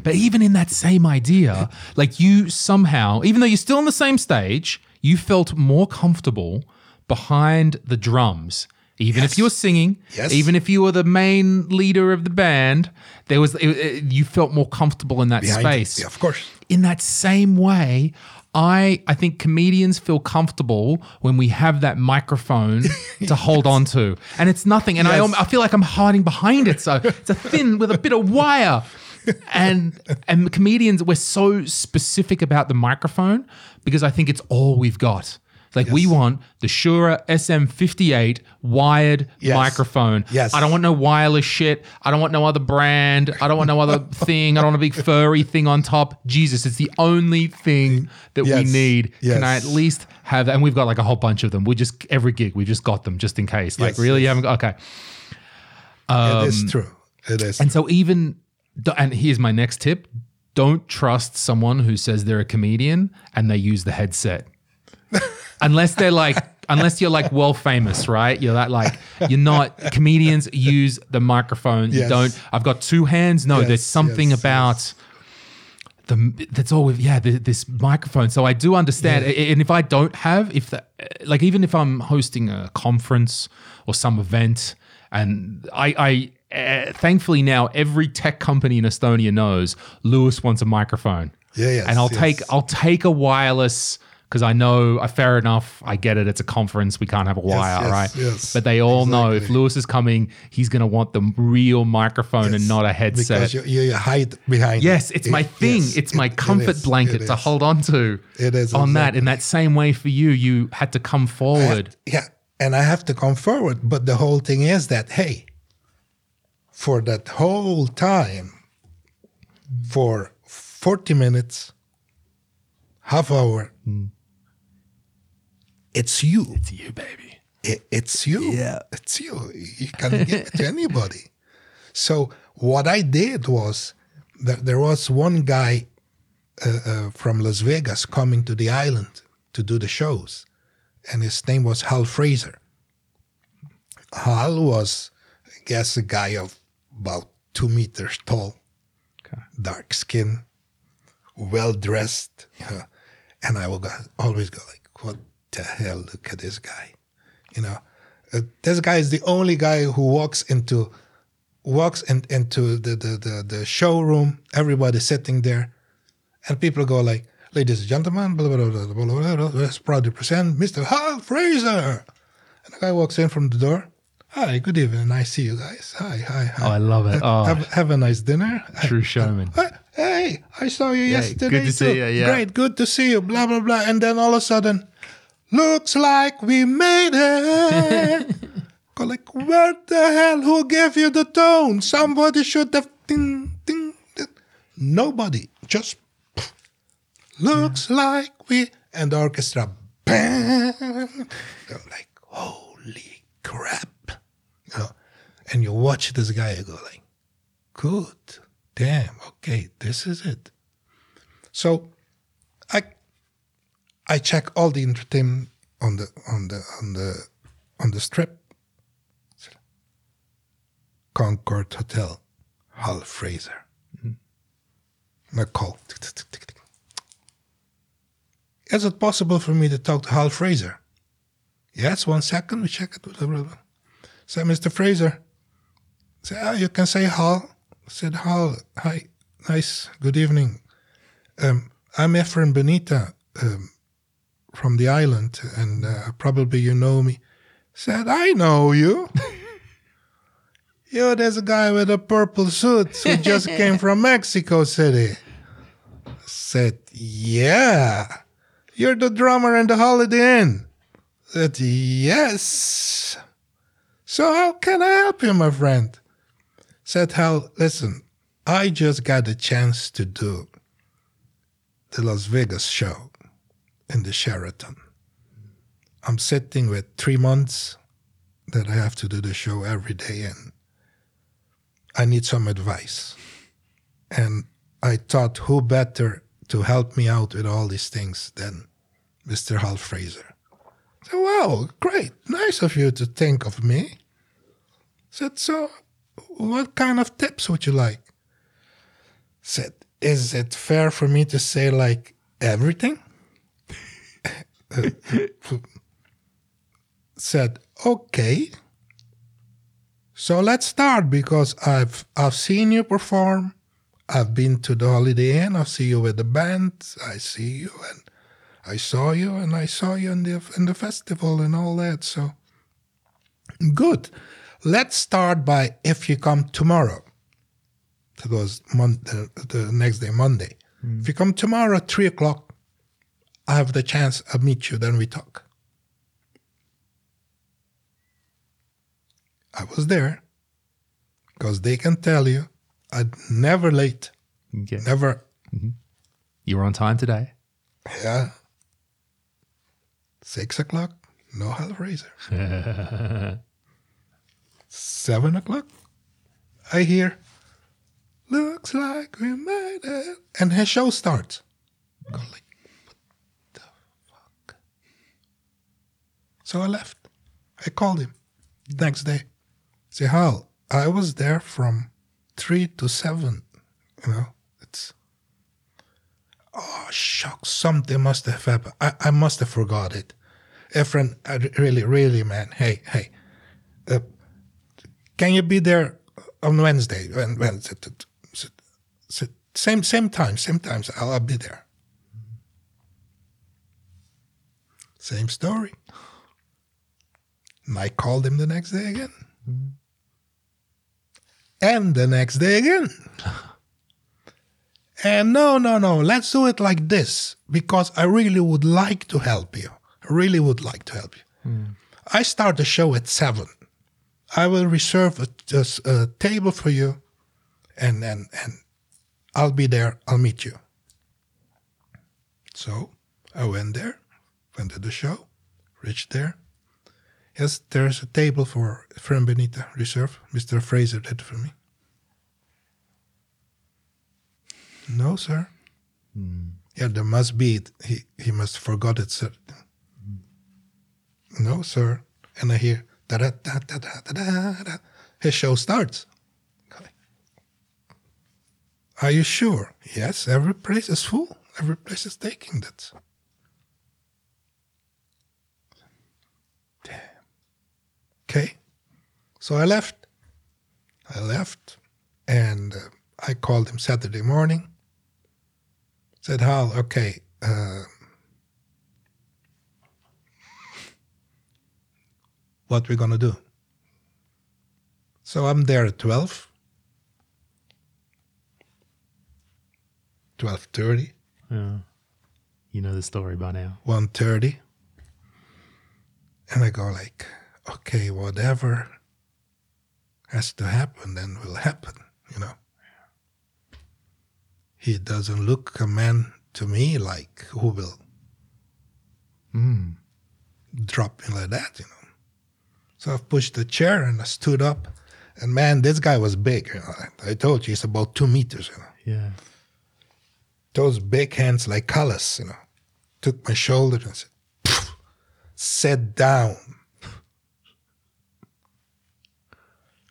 But even in that same idea, like you somehow, even though you're still on the same stage, you felt more comfortable behind the drums. Even if you were singing, Yes. even if you were the main leader of the band, there was it, it- you felt more comfortable in that Behind space. Yeah, of course. In that same way, I I think comedians feel comfortable when we have that microphone to hold on to, and it's nothing. And I Yes. I I feel like I'm hiding behind it. So it's a thin with a bit of wire. And and comedians, we're so specific about the microphone because I think it's all we've got. Like we want the Shure SM58 wired Yes. microphone. Yes. I don't want no wireless shit. I don't want no other brand. I don't want no other thing. I don't want a big furry thing on top. Jesus, it's the only thing that we Yes. need. Can I at least have that? And we've got like a whole bunch of them. We just every gig we just got them just in case. Like Yes, really, you haven't got okay. it is true. It is. Um, And so even and here's my next tip: don't trust someone who says they're a comedian and they use the headset, unless they're like. Unless you're like well famous, right? You're that like you're not comedians use the microphone. You don't. I've got two hands. No, Yes, there's something yes, about the that's all with yeah the, this microphone. So I do understand, A- and if I don't have if the, like even if I'm hosting a conference or some event, and I I uh, thankfully now every tech company in Estonia knows Lewis wants a microphone. Yeah, yes, and I'll yes. take I'll take a wireless. Because I know, uh, fair enough, I get it. It's a conference; we can't have a wire, yes, right? yes, but they all know if. Lewis is coming, he's going to want the real microphone and not a headset. because you, you, hide behind. Yes, it. it's my thing. yes, it's my it comfort is, blanket to hold on to. It is on that. In that same way for you, you had to come forward. Yeah, and I have to come forward. But the whole thing is that hey, for that whole time, for forty minutes, half hour, it's you. It's you, baby. It, it's you. Yeah. It's you. You can give it to anybody. So what I did was that there was one guy uh, uh, from Las Vegas coming to the island to do the shows, and his name was Hal Fraser. Hal was, I guess, a guy of about two meters tall, Okay. dark skin, well dressed, and I will always go like, "What the hell? Look at this guy!" You know, uh, this guy is the only guy who walks into walks in, into the, the the the showroom. Everybody's sitting there, and people go like, "Ladies and gentlemen, blah blah blah blah blah blah. blah let's proudly present Mr. Hal Fraser." And the guy walks in from the door. Hi, good evening. I see you guys. Hi, hi, hi. Oh, I love it. Oh, have, have a nice dinner. true showman. Hey, I saw you yesterday. good to see too. you, yeah. Great, good to see you. Blah blah blah. And then all of a sudden, looks like we made it. Go like, where the hell? Who gave you the tone? Somebody should have. Ding, ding, ding. Nobody. Just looks like we. And the orchestra. Bang. Go like, holy crap. You know, and you watch this guy you go like, good damn okay this is it so i check all the entertainment on the on the on the on the strip. Concord hotel hal fraser. And i call. Is it possible for me to talk to hal fraser? Yes one second we check it say mr fraser. Say ah, you can say hal. I said, Hal, hi, nice, good evening. Um, I'm Efren Benita um, from the island, and uh, probably you know me. Said, I know you. You're this guy with a purple suit who just came from Mexico City. Said, yeah. You're the drummer in the Holiday Inn. Said, yes. So how can I help you, my friend? said Hal, listen, I just got a chance to do the Las Vegas show in the Sheraton. I'm sitting with three months that I have to do the show every day and I need some advice. And I thought who better to help me out with all these things than Mr. Hal Fraser. So wow, great. Nice of you to think of me. Said so what kind of tips would you like? Said, is it fair for me to say like everything? Said, okay. So let's start because I've I've seen you perform. I've been to the Holiday Inn. I see you with the band. I see you and I saw you and I saw you in the in the festival and all that. So good. Let's start by if you come tomorrow. That was mon- the, the next day, Monday. Hmm. If you come tomorrow at three o'clock, I have the chance. I'll meet you. Then we talk. I was there because they can tell you I'd never late, Yeah. never. Mm-hmm. You were on time today. Yeah. Six o'clock, no Hal Fraser. Seven o'clock, I hear, looks like we made it. And his show starts like, what the fuck? So I left. I called him next day. Say, Hal, I was there from three to seven. You know, it's Oh, shucks, something must have happened. I, I must have forgot it. Efren, I really, really, man. Hey, hey, uh, can you be there on Wednesday? When, when, same, same time, same times. I'll, I'll be there. Same story. And I called him the next day again. And the next day again. And no, no, no, let's do it like this because I really would like to help you. I really would like to help you. Hmm. I start the show at seven. I will reserve a, just a table for you and, and, and I'll be there. I'll meet you. So I went there, went to the show, reached there. Yes, there's a table for Efren Benita reserve. Mr. Fraser did for me. No, sir. Hmm. Yeah, there must be. He he must forgot it, sir. No, sir. And I hear da da da da da da da. da. His show starts. Okay. Are you sure? Yes, every place is full. Every place is taking that. Okay. So I left. I left, and uh, I called him Saturday morning. Said, Hal, okay, uh, what we're gonna do? So I'm there at 12, 12.30, Yeah. You know the story by now. 1.30. And I go like, okay, whatever has to happen, then will happen, you know. He doesn't look a man to me like who will Mm. drop me like that, you know. So I pushed the chair and I stood up. And man, this guy was big. You know. I, told you he's about two meters, you know. Yeah. Those big hands like callus, you know. Took my shoulder and said, "Pff, sit down.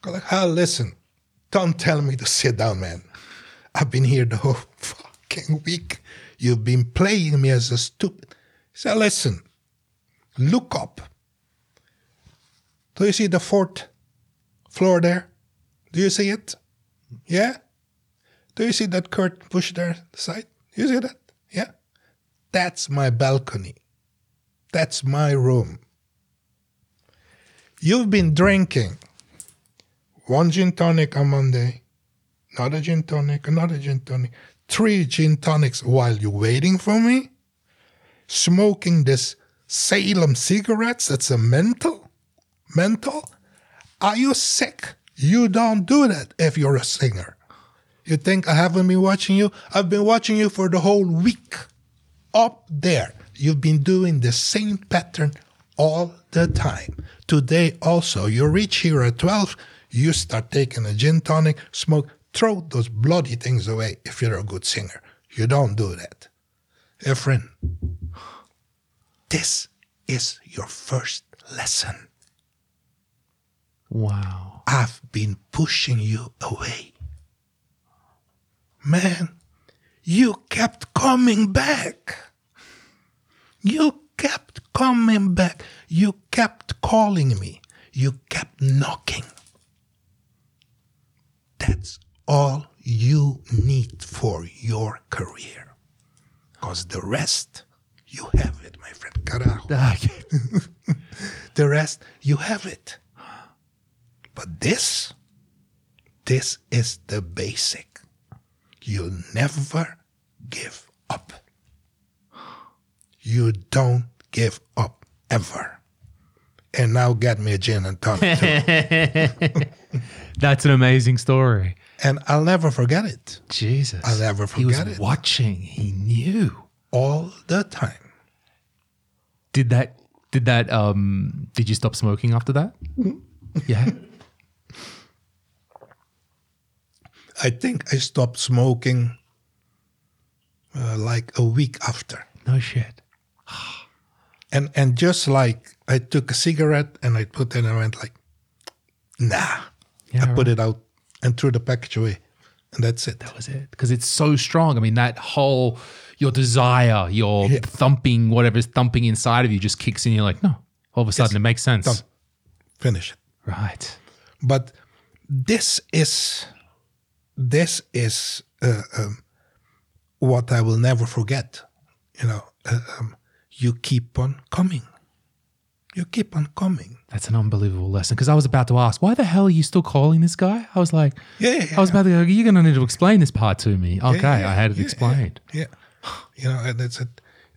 Go like, Hal, listen, don't tell me to sit down, man. I've been here the whole fucking week. You've been playing me as a stupid. He said, listen, look up. Do you see the fourth floor there? Do you see it? Yeah? Do you see that curtain push there, the side? You see that? Yeah? That's my balcony. That's my room. You've been drinking one gin tonic on Monday, another gin tonic, another gin tonic, three gin tonics while you're waiting for me, smoking this Salem cigarettes that's a mental, mental. Are you sick? You don't do that if you're a singer. You think I haven't been watching you? I've been watching you for the whole week. Up there, you've been doing the same pattern all the time. Today also, you reach here at 12, you start taking a gin tonic, smoke, throw those bloody things away if you're a good singer. You don't do that. Efren, this is your first lesson. Wow. I've been pushing you away. Man, you kept coming back. You kept coming back. You kept calling me. You kept knocking. That's all you need for your career. Because the rest, you have it, my friend. Carajo. The rest, you have it. But this, this is the basic. You never give up. You don't give up ever. And now get me a gin and tonic too. That's an amazing story. and I'll never forget it. Jesus. I'll never forget He was forget it. watching. He knew. All the time. Did that did that um did you stop smoking after that? yeah. I think I stopped smoking uh, like a week after. No shit. And and just like I took a cigarette and I put it and I went like, nah. Yeah, I put it out and threw the package away. And that's it. That was it. Because it's so strong. I mean, that whole your desire, your thumping, whatever's thumping inside of you just kicks in. You're like, no. All of a sudden it makes sense. Done. Finish it. Right. But this is this is uh, um, what I will never forget. You know, uh, um, you keep on coming. You keep on coming. That's an unbelievable lesson. Because I was about to ask, why the hell are you still calling this guy? I was like, Yeah, yeah, I was about to go, you're going to need to explain this part to me. Okay, yeah, I had it yeah, explained. Yeah, you know, and it's a,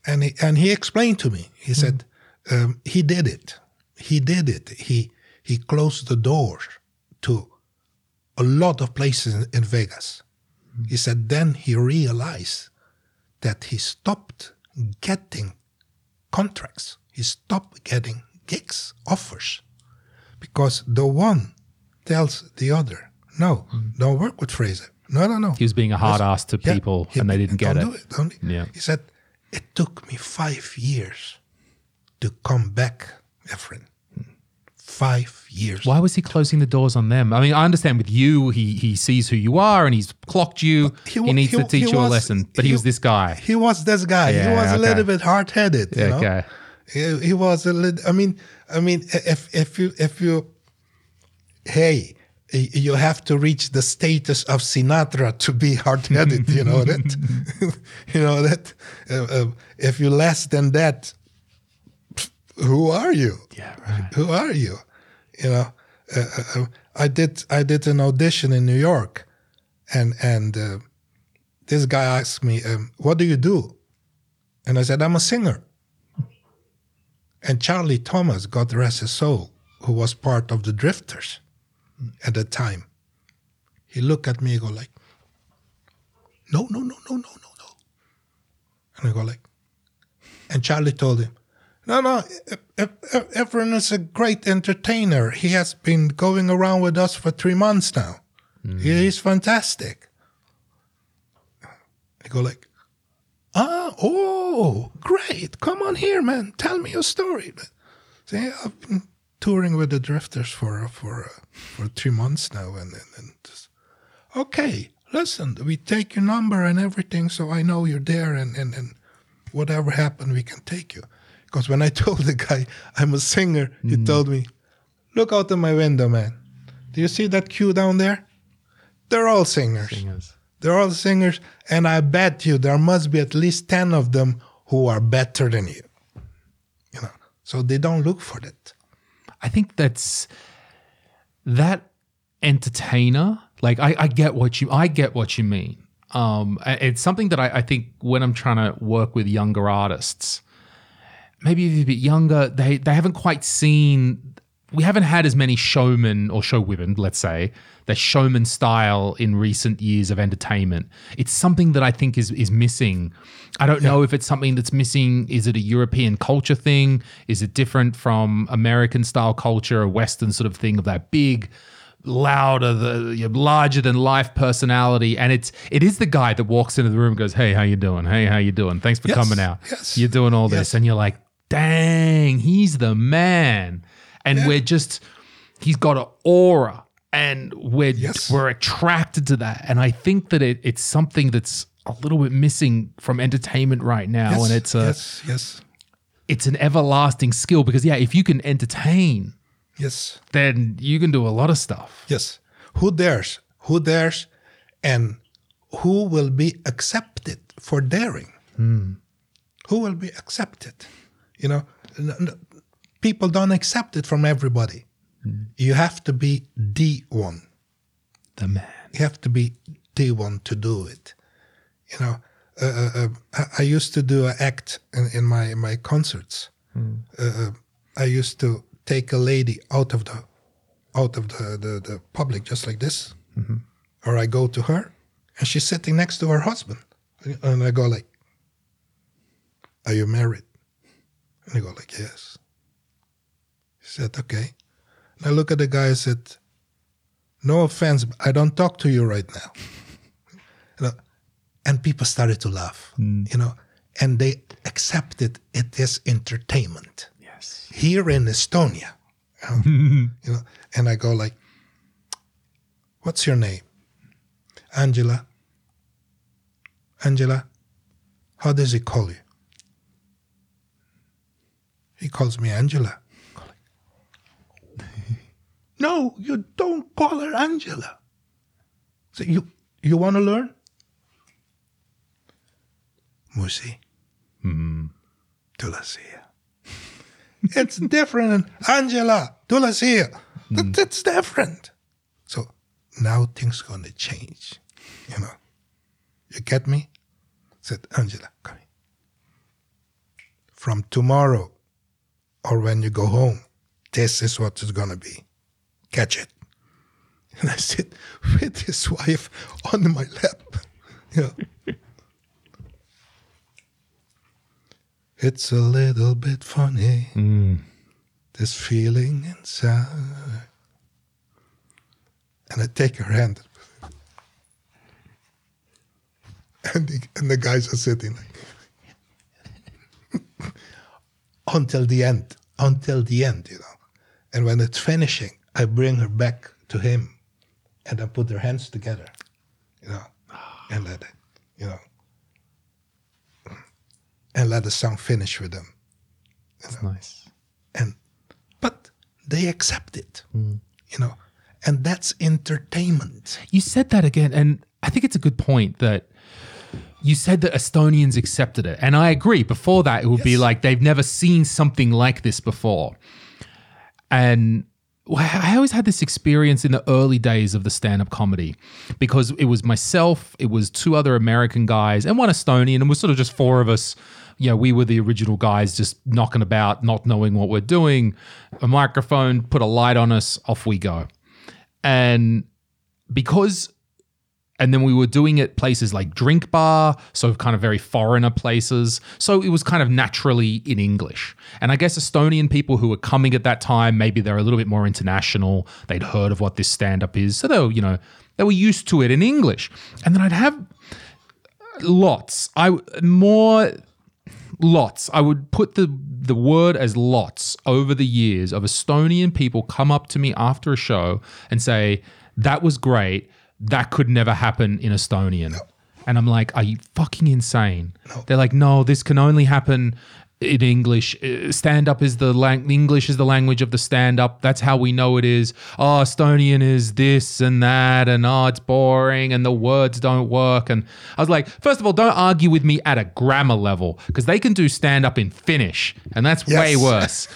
and he, and he explained to me. He said um, he did it. He did it. He he closed the doors to a lot of places in, in Vegas. He said then he realized that he stopped getting contracts. He stopped getting gigs, offers, because the one tells the other, "No, mm. don't work with Fraser. No, no, no. He was being a hard ass to Yeah, people he- and they didn't get don't it. Do it don't he? Yeah. He said, It took me five years to come back, Efren. Five years. Why was he closing the doors on them? I mean, I understand with you, he he sees who you are and he's clocked you. He, wa- needs to teach you a lesson. But he, was this guy. He was this guy. Yeah, he was a little bit hard headed. You know? okay. He, he was a little. I mean, I mean, if if you if you, hey, you have to reach the status of Sinatra to be hard headed. you know that. you know that. Uh, uh, if you're less than that, who are you? Yeah, right. Who are you? You know, uh, uh, I did I did an audition in New York, and and uh, this guy asked me, um, "What do you do?" And I said, "I'm a singer." And Charlie Thomas, God rest his soul, who was part of the Drifters at the time, he looked at me and go like, "No, no, no, no, no, no, no," and I go like, and Charlie told him, no, no, Efren is a great entertainer. He has been going around with us for three months now. He is fantastic. I go like, ah, oh, great. Come on here, man. Tell me your story. See, I've been touring with the Drifters for for uh, for three months now, and, and, and just, okay, listen, we take your number and everything, so I know you're there, and and, and whatever happened, we can take you. Because when I told the guy I'm a singer, he told me, "Look out of my window, man. Do you see that queue down there? They're all singers. Singers. They're all singers, and I bet you there must be at least ten of them who are better than you. You know, so they don't look for that. I think that's that entertainer. Like I, I get what you I get what you mean. Um, it's something that I, I think when I'm trying to work with younger artists, maybe a bit younger, they they haven't quite seen. We haven't had as many showmen or showwomen, let's say, that showman style in recent years of entertainment. It's something that I think is is missing. I don't know if it's something that's missing. Is it a European culture thing? Is it different from American style culture, a Western sort of thing of that big, louder, the larger than life personality? And it's it is the guy that walks into the room and goes, "Hey, how you doing? Hey, how you doing? Thanks for Yes, coming out. yes, You're doing all this," and you're like, "Dang, he's the man." And we're just he's got an aura and we're Yes. we're attracted to that and i think that it, it's something that's a little bit missing from entertainment right now Yes, and it's a yes, yes, it's an everlasting skill because yeah if you can entertain yes. then you can do a lot of stuff Yes. Who dares? Who dares? And who will be accepted for daring? Hmm. Who will be accepted? You know, people don't accept it from everybody. You have to be the one. the man You have to be the one to do it. You know, uh, uh, uh, I- used to do an act in, in my in my concerts. Uh, I used to take a lady out of the out of the, the, the public just like this, or I go to her, and she's sitting next to her husband, and I go like, "Are you married?" And I go like, "Yes." Said, "Okay." And I look at the guy. I said, no offense, but I don't talk to you right now. You know, and people started to laugh, hmm. you know, and they accepted it as entertainment yes here in Estonia. You know, and I go like, "What's your name?" Angela, Angela, how does he call you? He calls me Angela. No, you don't call her Angela. So you you want to learn? Musi. Hmm. Tulasia. it's different. Angela, Tulasia. Hmm. That, that's different. So now things are gonna change. You know. You get me? Said Angela, come here. From tomorrow or when you go home, this is what it's gonna be. Catch it. And I sit with his wife on my lap. Yeah. It's a little bit funny, hmm. this feeling inside. And I take her hand. And the, and the guys are sitting like, until the end, until the end, you know. And when it's finishing, I bring her back to him and I put their hands together, you know, and let it, you know, and let the song finish with them. That's nice. And, but they accept it, hmm. you know, and that's entertainment. You said that again, and I think it's a good point that you said that Estonians accepted it. And I agree. Before that, it would be like they've never seen something like this before. And I always had this experience in the early days of the stand up comedy because it was myself, it was two other American guys, and one Estonian, and was sort of just four of us. You know, we were the original guys just knocking about, not knowing what we're doing. A microphone, put a light on us, off we go. And because and then we were doing it places like drink bar so kind of very foreigner places. So it was kind of naturally in english. And i guess estonian people who were coming at that time maybe they're a little bit more international. They'd heard of what this stand up is. So they were you know they were used to it in english. And then i'd have lots. I more lots. I would put the the word as lots over the years of estonian people come up to me after a show and say that was great that could never happen in estonian. And i'm like are you fucking insane? They're like no this can only happen in english. Uh, stand up is the lang- english is the language of the stand up. That's how we know it is. Oh estonian is this and that and oh it's boring and the words don't work. And i was like first of all don't argue with me at a grammar level because they can do stand up in finnish and that's way worse.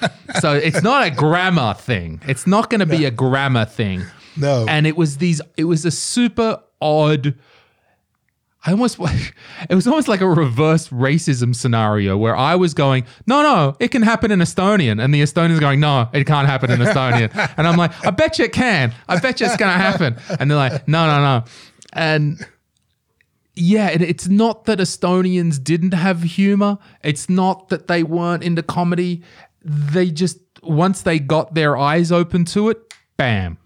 So it's not a grammar thing. It's not going to be a grammar thing No. and it was these it was a super odd I almost it was almost like a reverse racism scenario where I was going, no, no, it can happen in Estonian, and the Estonians going, no, it can't happen in Estonian, and I'm like, I bet you it can, I bet you it's gonna happen, and they're like, no, no, no, and yeah, it, it's not that Estonians didn't have humor, it's not that they weren't into comedy, they just once they got their eyes open to it, bam,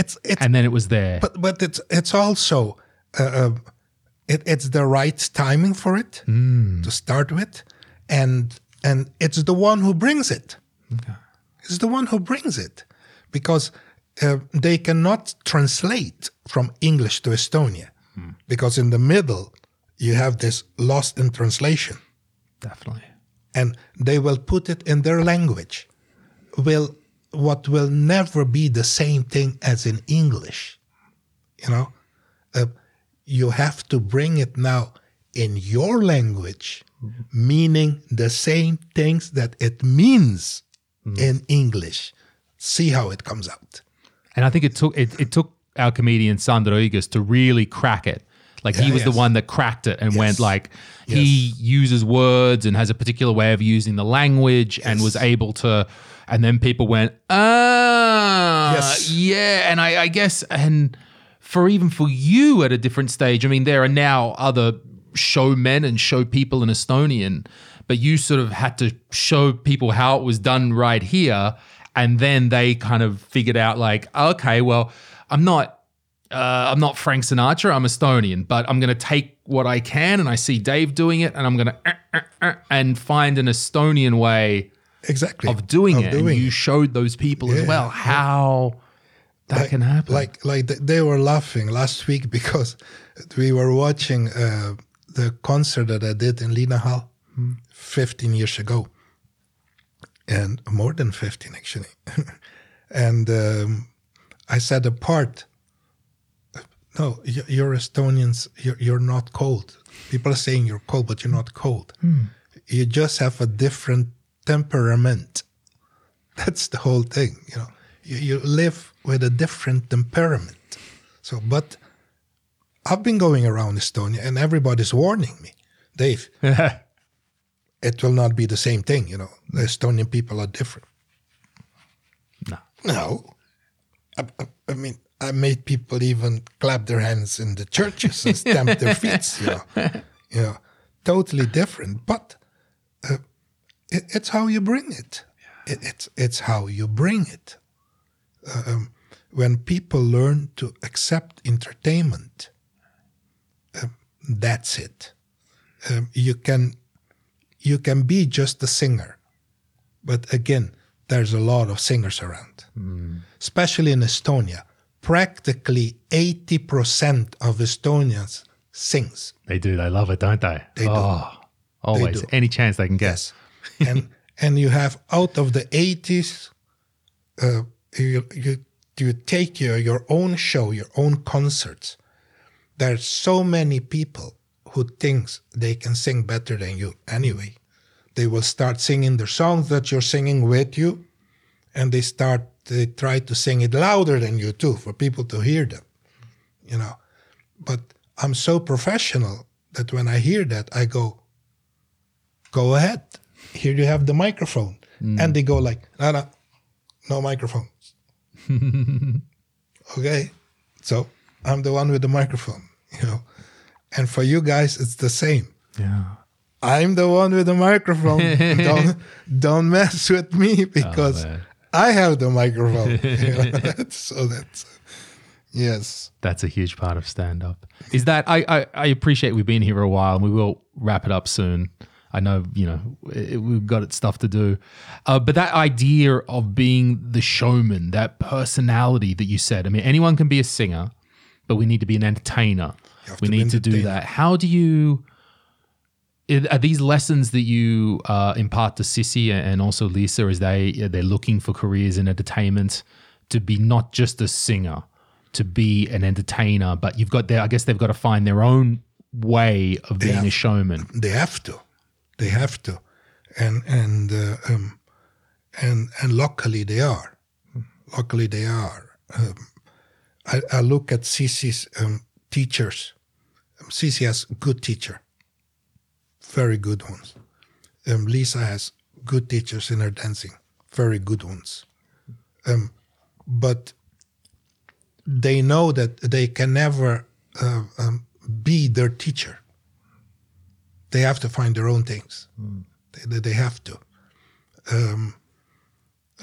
It's it's and then it was there. but but it's it's also uh, uh, it, it's the right timing for it to start with, and and it's the one who brings it. It's the one who brings it. Because uh, they cannot translate from English to Estonia. Because in the middle you have this lost in translation. Definitely. and they will put it in their language. Will what will never be the same thing as in english you know? Uh, you have to bring it now in your language meaning the same things that it means in english. See how it comes out. And I think it took it, it took our comedian Sander Õigus to really crack it. Like he Yeah, was the one that cracked it and went Yes. like he uses words and has a particular way of using the language and was able to and then people went, ah Yes. yeah. And I, I guess and for even for you at a different stage, I mean, there are now other showmen and show people in Estonian, but you sort of had to show people how it was done right here. And then they kind of figured out like, okay, well, I'm not uh, I'm not Frank Sinatra. I'm Estonian, but I'm going to take what I can, and I see Dave doing it, and I'm going to and find an Estonian way exactly of doing Of it. doing and you showed those people as well how That like, can happen. Like like they were laughing last week because we were watching uh, the concert that I did in Linnahall 15 years ago, and more than 15 actually. and um, I said a part. No, you're Estonians. You're, you're not cold. People are saying you're cold, but you're not cold. Hmm. You just have a different temperament. That's the whole thing. You know, you, you live with a different temperament. So, but I've been going around Estonia, and everybody's warning me, Dave. it will not be the same thing. You know, the Estonian people are different. no. No. I, I, I mean, I made people even clap their hands in the churches and stamp their feet, you know. You know, totally different. But uh, it, it's how you bring it. it. It's, it's how you bring it. Um, when people learn to accept entertainment, um, that's it. Um, you can you can be just a singer, but again, there's a lot of singers around, especially in Estonia. Practically 80% of Estonians sings. They do. They love it, don't they? They do. oh, always. do. Any chance they can get. and and you have out of the 80s, uh, you, you you take your your own show, your own concerts. There are so many people who thinks they can sing better than you anyway. They will start singing the songs that you're singing with you, and they start they try to sing it louder than you too for people to hear them. You know, but I'm so professional that when I hear that, I go, go ahead. Here you have the microphone. Mm. And they go like, no, no, no microphone. okay. So I'm the one with the microphone, you know. And for you guys, it's the same. Yeah. I'm the one with the microphone. don't don't mess with me oh, because man. I have the microphone. So that's yes. That's a huge part of stand up. Is that I, I I appreciate we've been here a while and we will wrap it up soon. I know you know it, we've got stuff to do, uh, but that idea of being the showman, that personality that you said. I mean, anyone can be a singer, but we need to be an entertainer. We need to do that. How do you? Are these lessons that you uh, impart to Sissi and also Lisa as they they're looking for careers in entertainment to be not just a singer, to be an entertainer, but you've got their I guess they've got to find their own way of being a showman. They have to. They have to, and and uh, um, and and luckily they are. Luckily they are. Um, I, I look at Sissi's um, teachers. Sissi has good teacher, very good ones. Um, Lisa has good teachers in her dancing, very good ones. Um, but they know that they can never uh, um, be their teacher they have to find their own things. They, they, they have to. Um,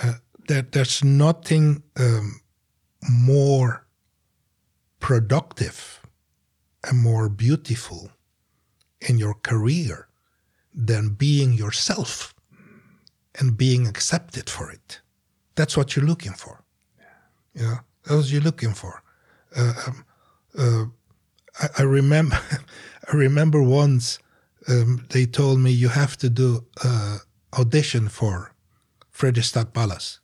uh, there, there's nothing um, more productive and more beautiful in your career than being yourself and being accepted for it. That's what you're looking for. You know, that's what you're looking for. Uh, um, uh, I, I remember, I remember once um, they told me you have to do uh, audition for Friedrichstadt-Palast.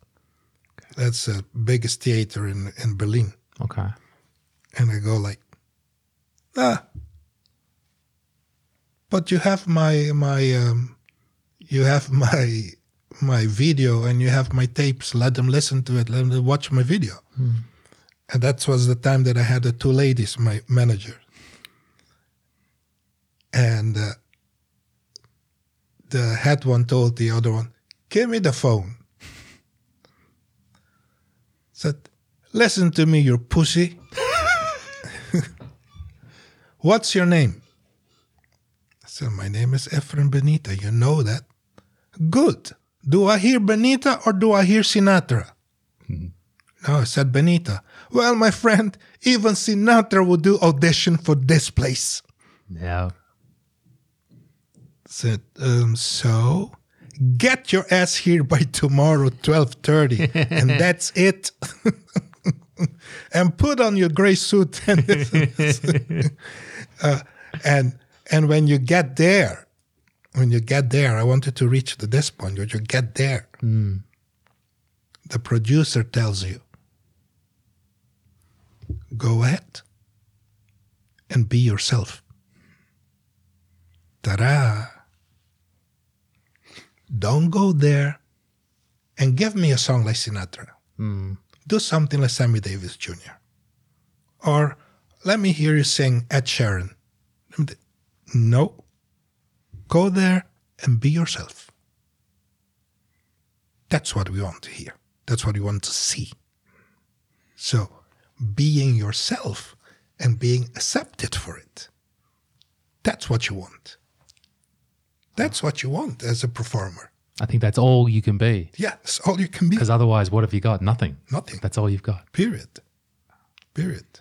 That's the biggest theater in in Berlin. Okay. And I go like, ah. But you have my my um, you have my my video and you have my tapes. Let them listen to it. Let them watch my video. And that was the time that I had the two ladies, my manager. And uh, the head one told the other one, "Give me the phone." Said, "Listen to me, you pussy." What's your name? I My name is Efren Benita. You know that. Good. Do I hear Benita or do I hear Sinatra? No, I said Benita. Well, my friend, even Sinatra would do audition for this place. Yeah. Said, um, so get your ass here by tomorrow, twelve thirty, and that's it. and put on your gray suit and uh, and and when you get there, when you get there, I wanted to reach to this point. When you get there, hmm. the producer tells you, "Go ahead and be yourself." Ta-da! Don't go there and give me a song like Sinatra. Hmm. Do something like Sammy Davis Jr. Or let me hear you sing Ed Sheeran. No. Go there and be yourself. That's what we want to hear. That's what we want to see. So, being yourself and being accepted for it. That's what you want. That's what you want as a performer. I think that's all you can be. Yeah, it's all you can be. Because otherwise, what have you got? Nothing. Nothing. That's all you've got. Period. Period.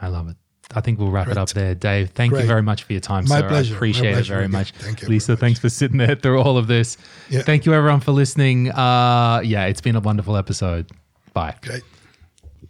I love it. I think we'll wrap it up there. Dave, thank you very much for your time, My sir. pleasure. I appreciate it very again. much. Thank you Lisa, thanks for sitting there through all of this. Yeah. Thank you, everyone, for listening. Uh, yeah, it's been a wonderful episode. Bye. Great.